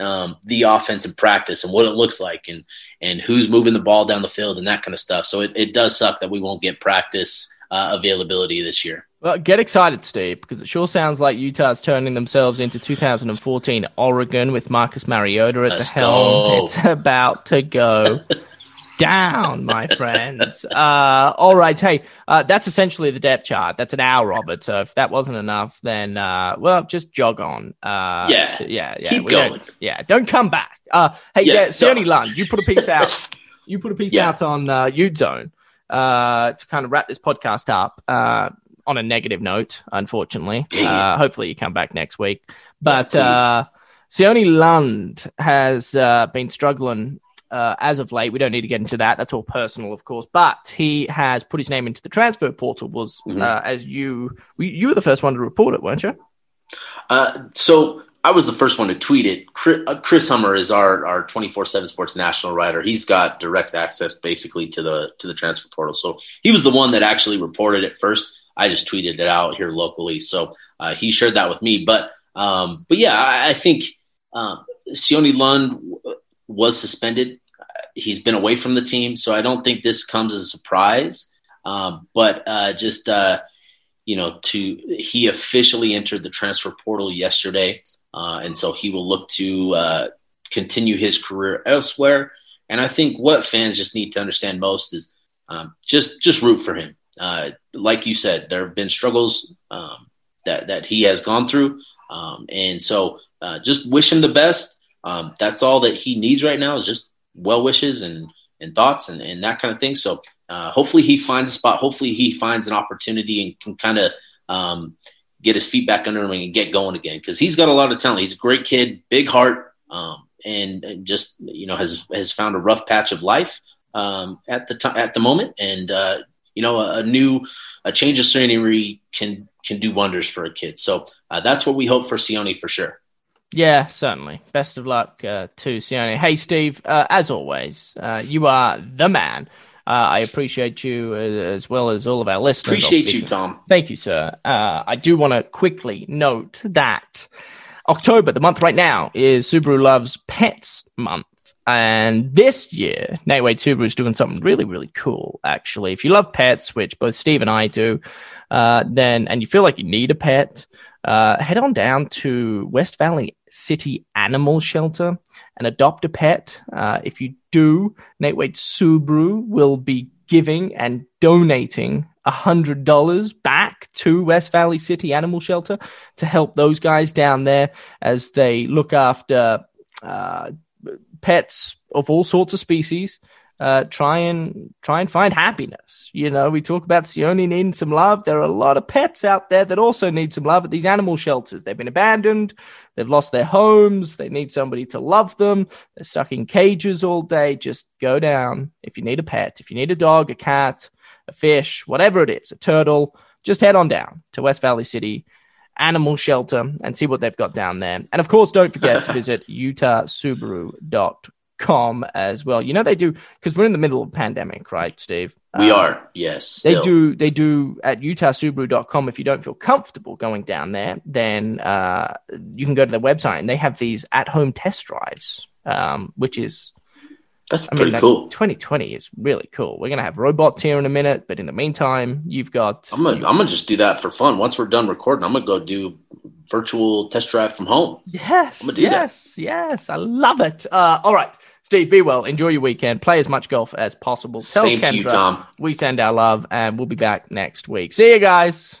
um, the offense in practice and what it looks like and and who's moving the ball down the field and that kind of stuff. So it, it does suck that we won't get practice uh, availability this year. Well, get excited, Steve, because it sure sounds like Utah's turning themselves into 2014 Oregon with Marcus Mariota at Let's the helm. Go. It's about to go down, my friends. Uh, all right. Hey, uh, that's essentially the depth chart. That's an hour of it. So if that wasn't enough, then, uh, well, just jog on. Uh, yeah. yeah. Yeah. Keep going. Don't, yeah. Don't come back. Uh, hey, yeah, yeah Sione Lund, you put a piece out. You put a piece yeah. out on uh, Zone uh, to kind of wrap this podcast up uh, on a negative note, unfortunately. Uh, hopefully you come back next week. But yeah, uh, Sione Lund has uh, been struggling uh, as of late. We don't need to get into that. That's all personal, of course. But he has put his name into the transfer portal. Was mm-hmm. uh, as you you were the first one to report it, weren't you? Uh, so I was the first one to tweet it. Chris, uh, Hummer is our our twenty four seven Sports national writer. He's got direct access basically to the to the transfer portal. So he was the one that actually reported it first. I just tweeted it out here locally. So uh, he shared that with me. But um, but yeah, I, I think um, Lund was suspended he's been away from the team, so I don't think this comes as a surprise. Um, but uh, just uh, you know, to he officially entered the transfer portal yesterday, uh, and so he will look to uh, continue his career elsewhere. And I think what fans just need to understand most is um, just just root for him. Uh, like you said, there have been struggles um, that that he has gone through, um, and so uh, just wish him the best. Um, that's all that he needs right now is just well wishes and and thoughts and, and that kind of thing. So uh, hopefully he finds a spot. Hopefully he finds an opportunity and can kind of um, get his feet back under him and get going again because he's got a lot of talent. He's a great kid, big heart, um, and, and, just you know has has found a rough patch of life um, at the time at the moment. And uh, you know a, a, new a change of scenery can can do wonders for a kid. So uh, that's what we hope for Sione for sure. Yeah, certainly. Best of luck uh, to Sione. Hey, Steve, uh, as always, uh, you are the man. Uh, I appreciate you uh, as well as all of our listeners. Appreciate you, Tom. Thank you, sir. Uh, I do want to quickly note that October, the month right now, is Subaru Loves Pets Month. And this year, Wade Subaru is doing something really, really cool, actually. If you love pets, which both Steve and I do, then, and you feel like you need a pet, uh, head on down to West Valley City Animal Shelter and adopt a pet. Uh, if you do, Nate Wade Subaru will be giving and donating $100 back to West Valley City Animal Shelter to help those guys down there as they look after uh, pets of all sorts of species. Uh, try and try and find happiness. You know, we talk about Sione needing some love. There are a lot of pets out there that also need some love at these animal shelters. They've been abandoned, they've lost their homes, they need somebody to love them. They're stuck in cages all day. Just go down. If you need a pet, if you need a dog, a cat, a fish, whatever it is, a turtle, just head on down to West Valley City Animal Shelter and see what they've got down there. And of course, don't forget to visit utahsubaru.com com as well. You know they do because we're in the middle of pandemic, right, Steve? We um, are, yes. Still. They do. They do at utahsubaru.com. If you don't feel comfortable going down there, then uh, you can go to their website and they have these at-home test drives, um, which is that's I pretty mean, cool. 2020 is really cool. We're gonna have robots here in a minute, but in the meantime, you've got. I'm gonna, I'm gonna just do that for fun. Once we're done recording, I'm gonna go do virtual test drive from home. Yes, yes, that. yes. I love it. Uh, all right, Steve, be well. Enjoy your weekend. Play as much golf as possible. Tell Same Kendra to you, Tom. We send our love, and we'll be back next week. See you guys.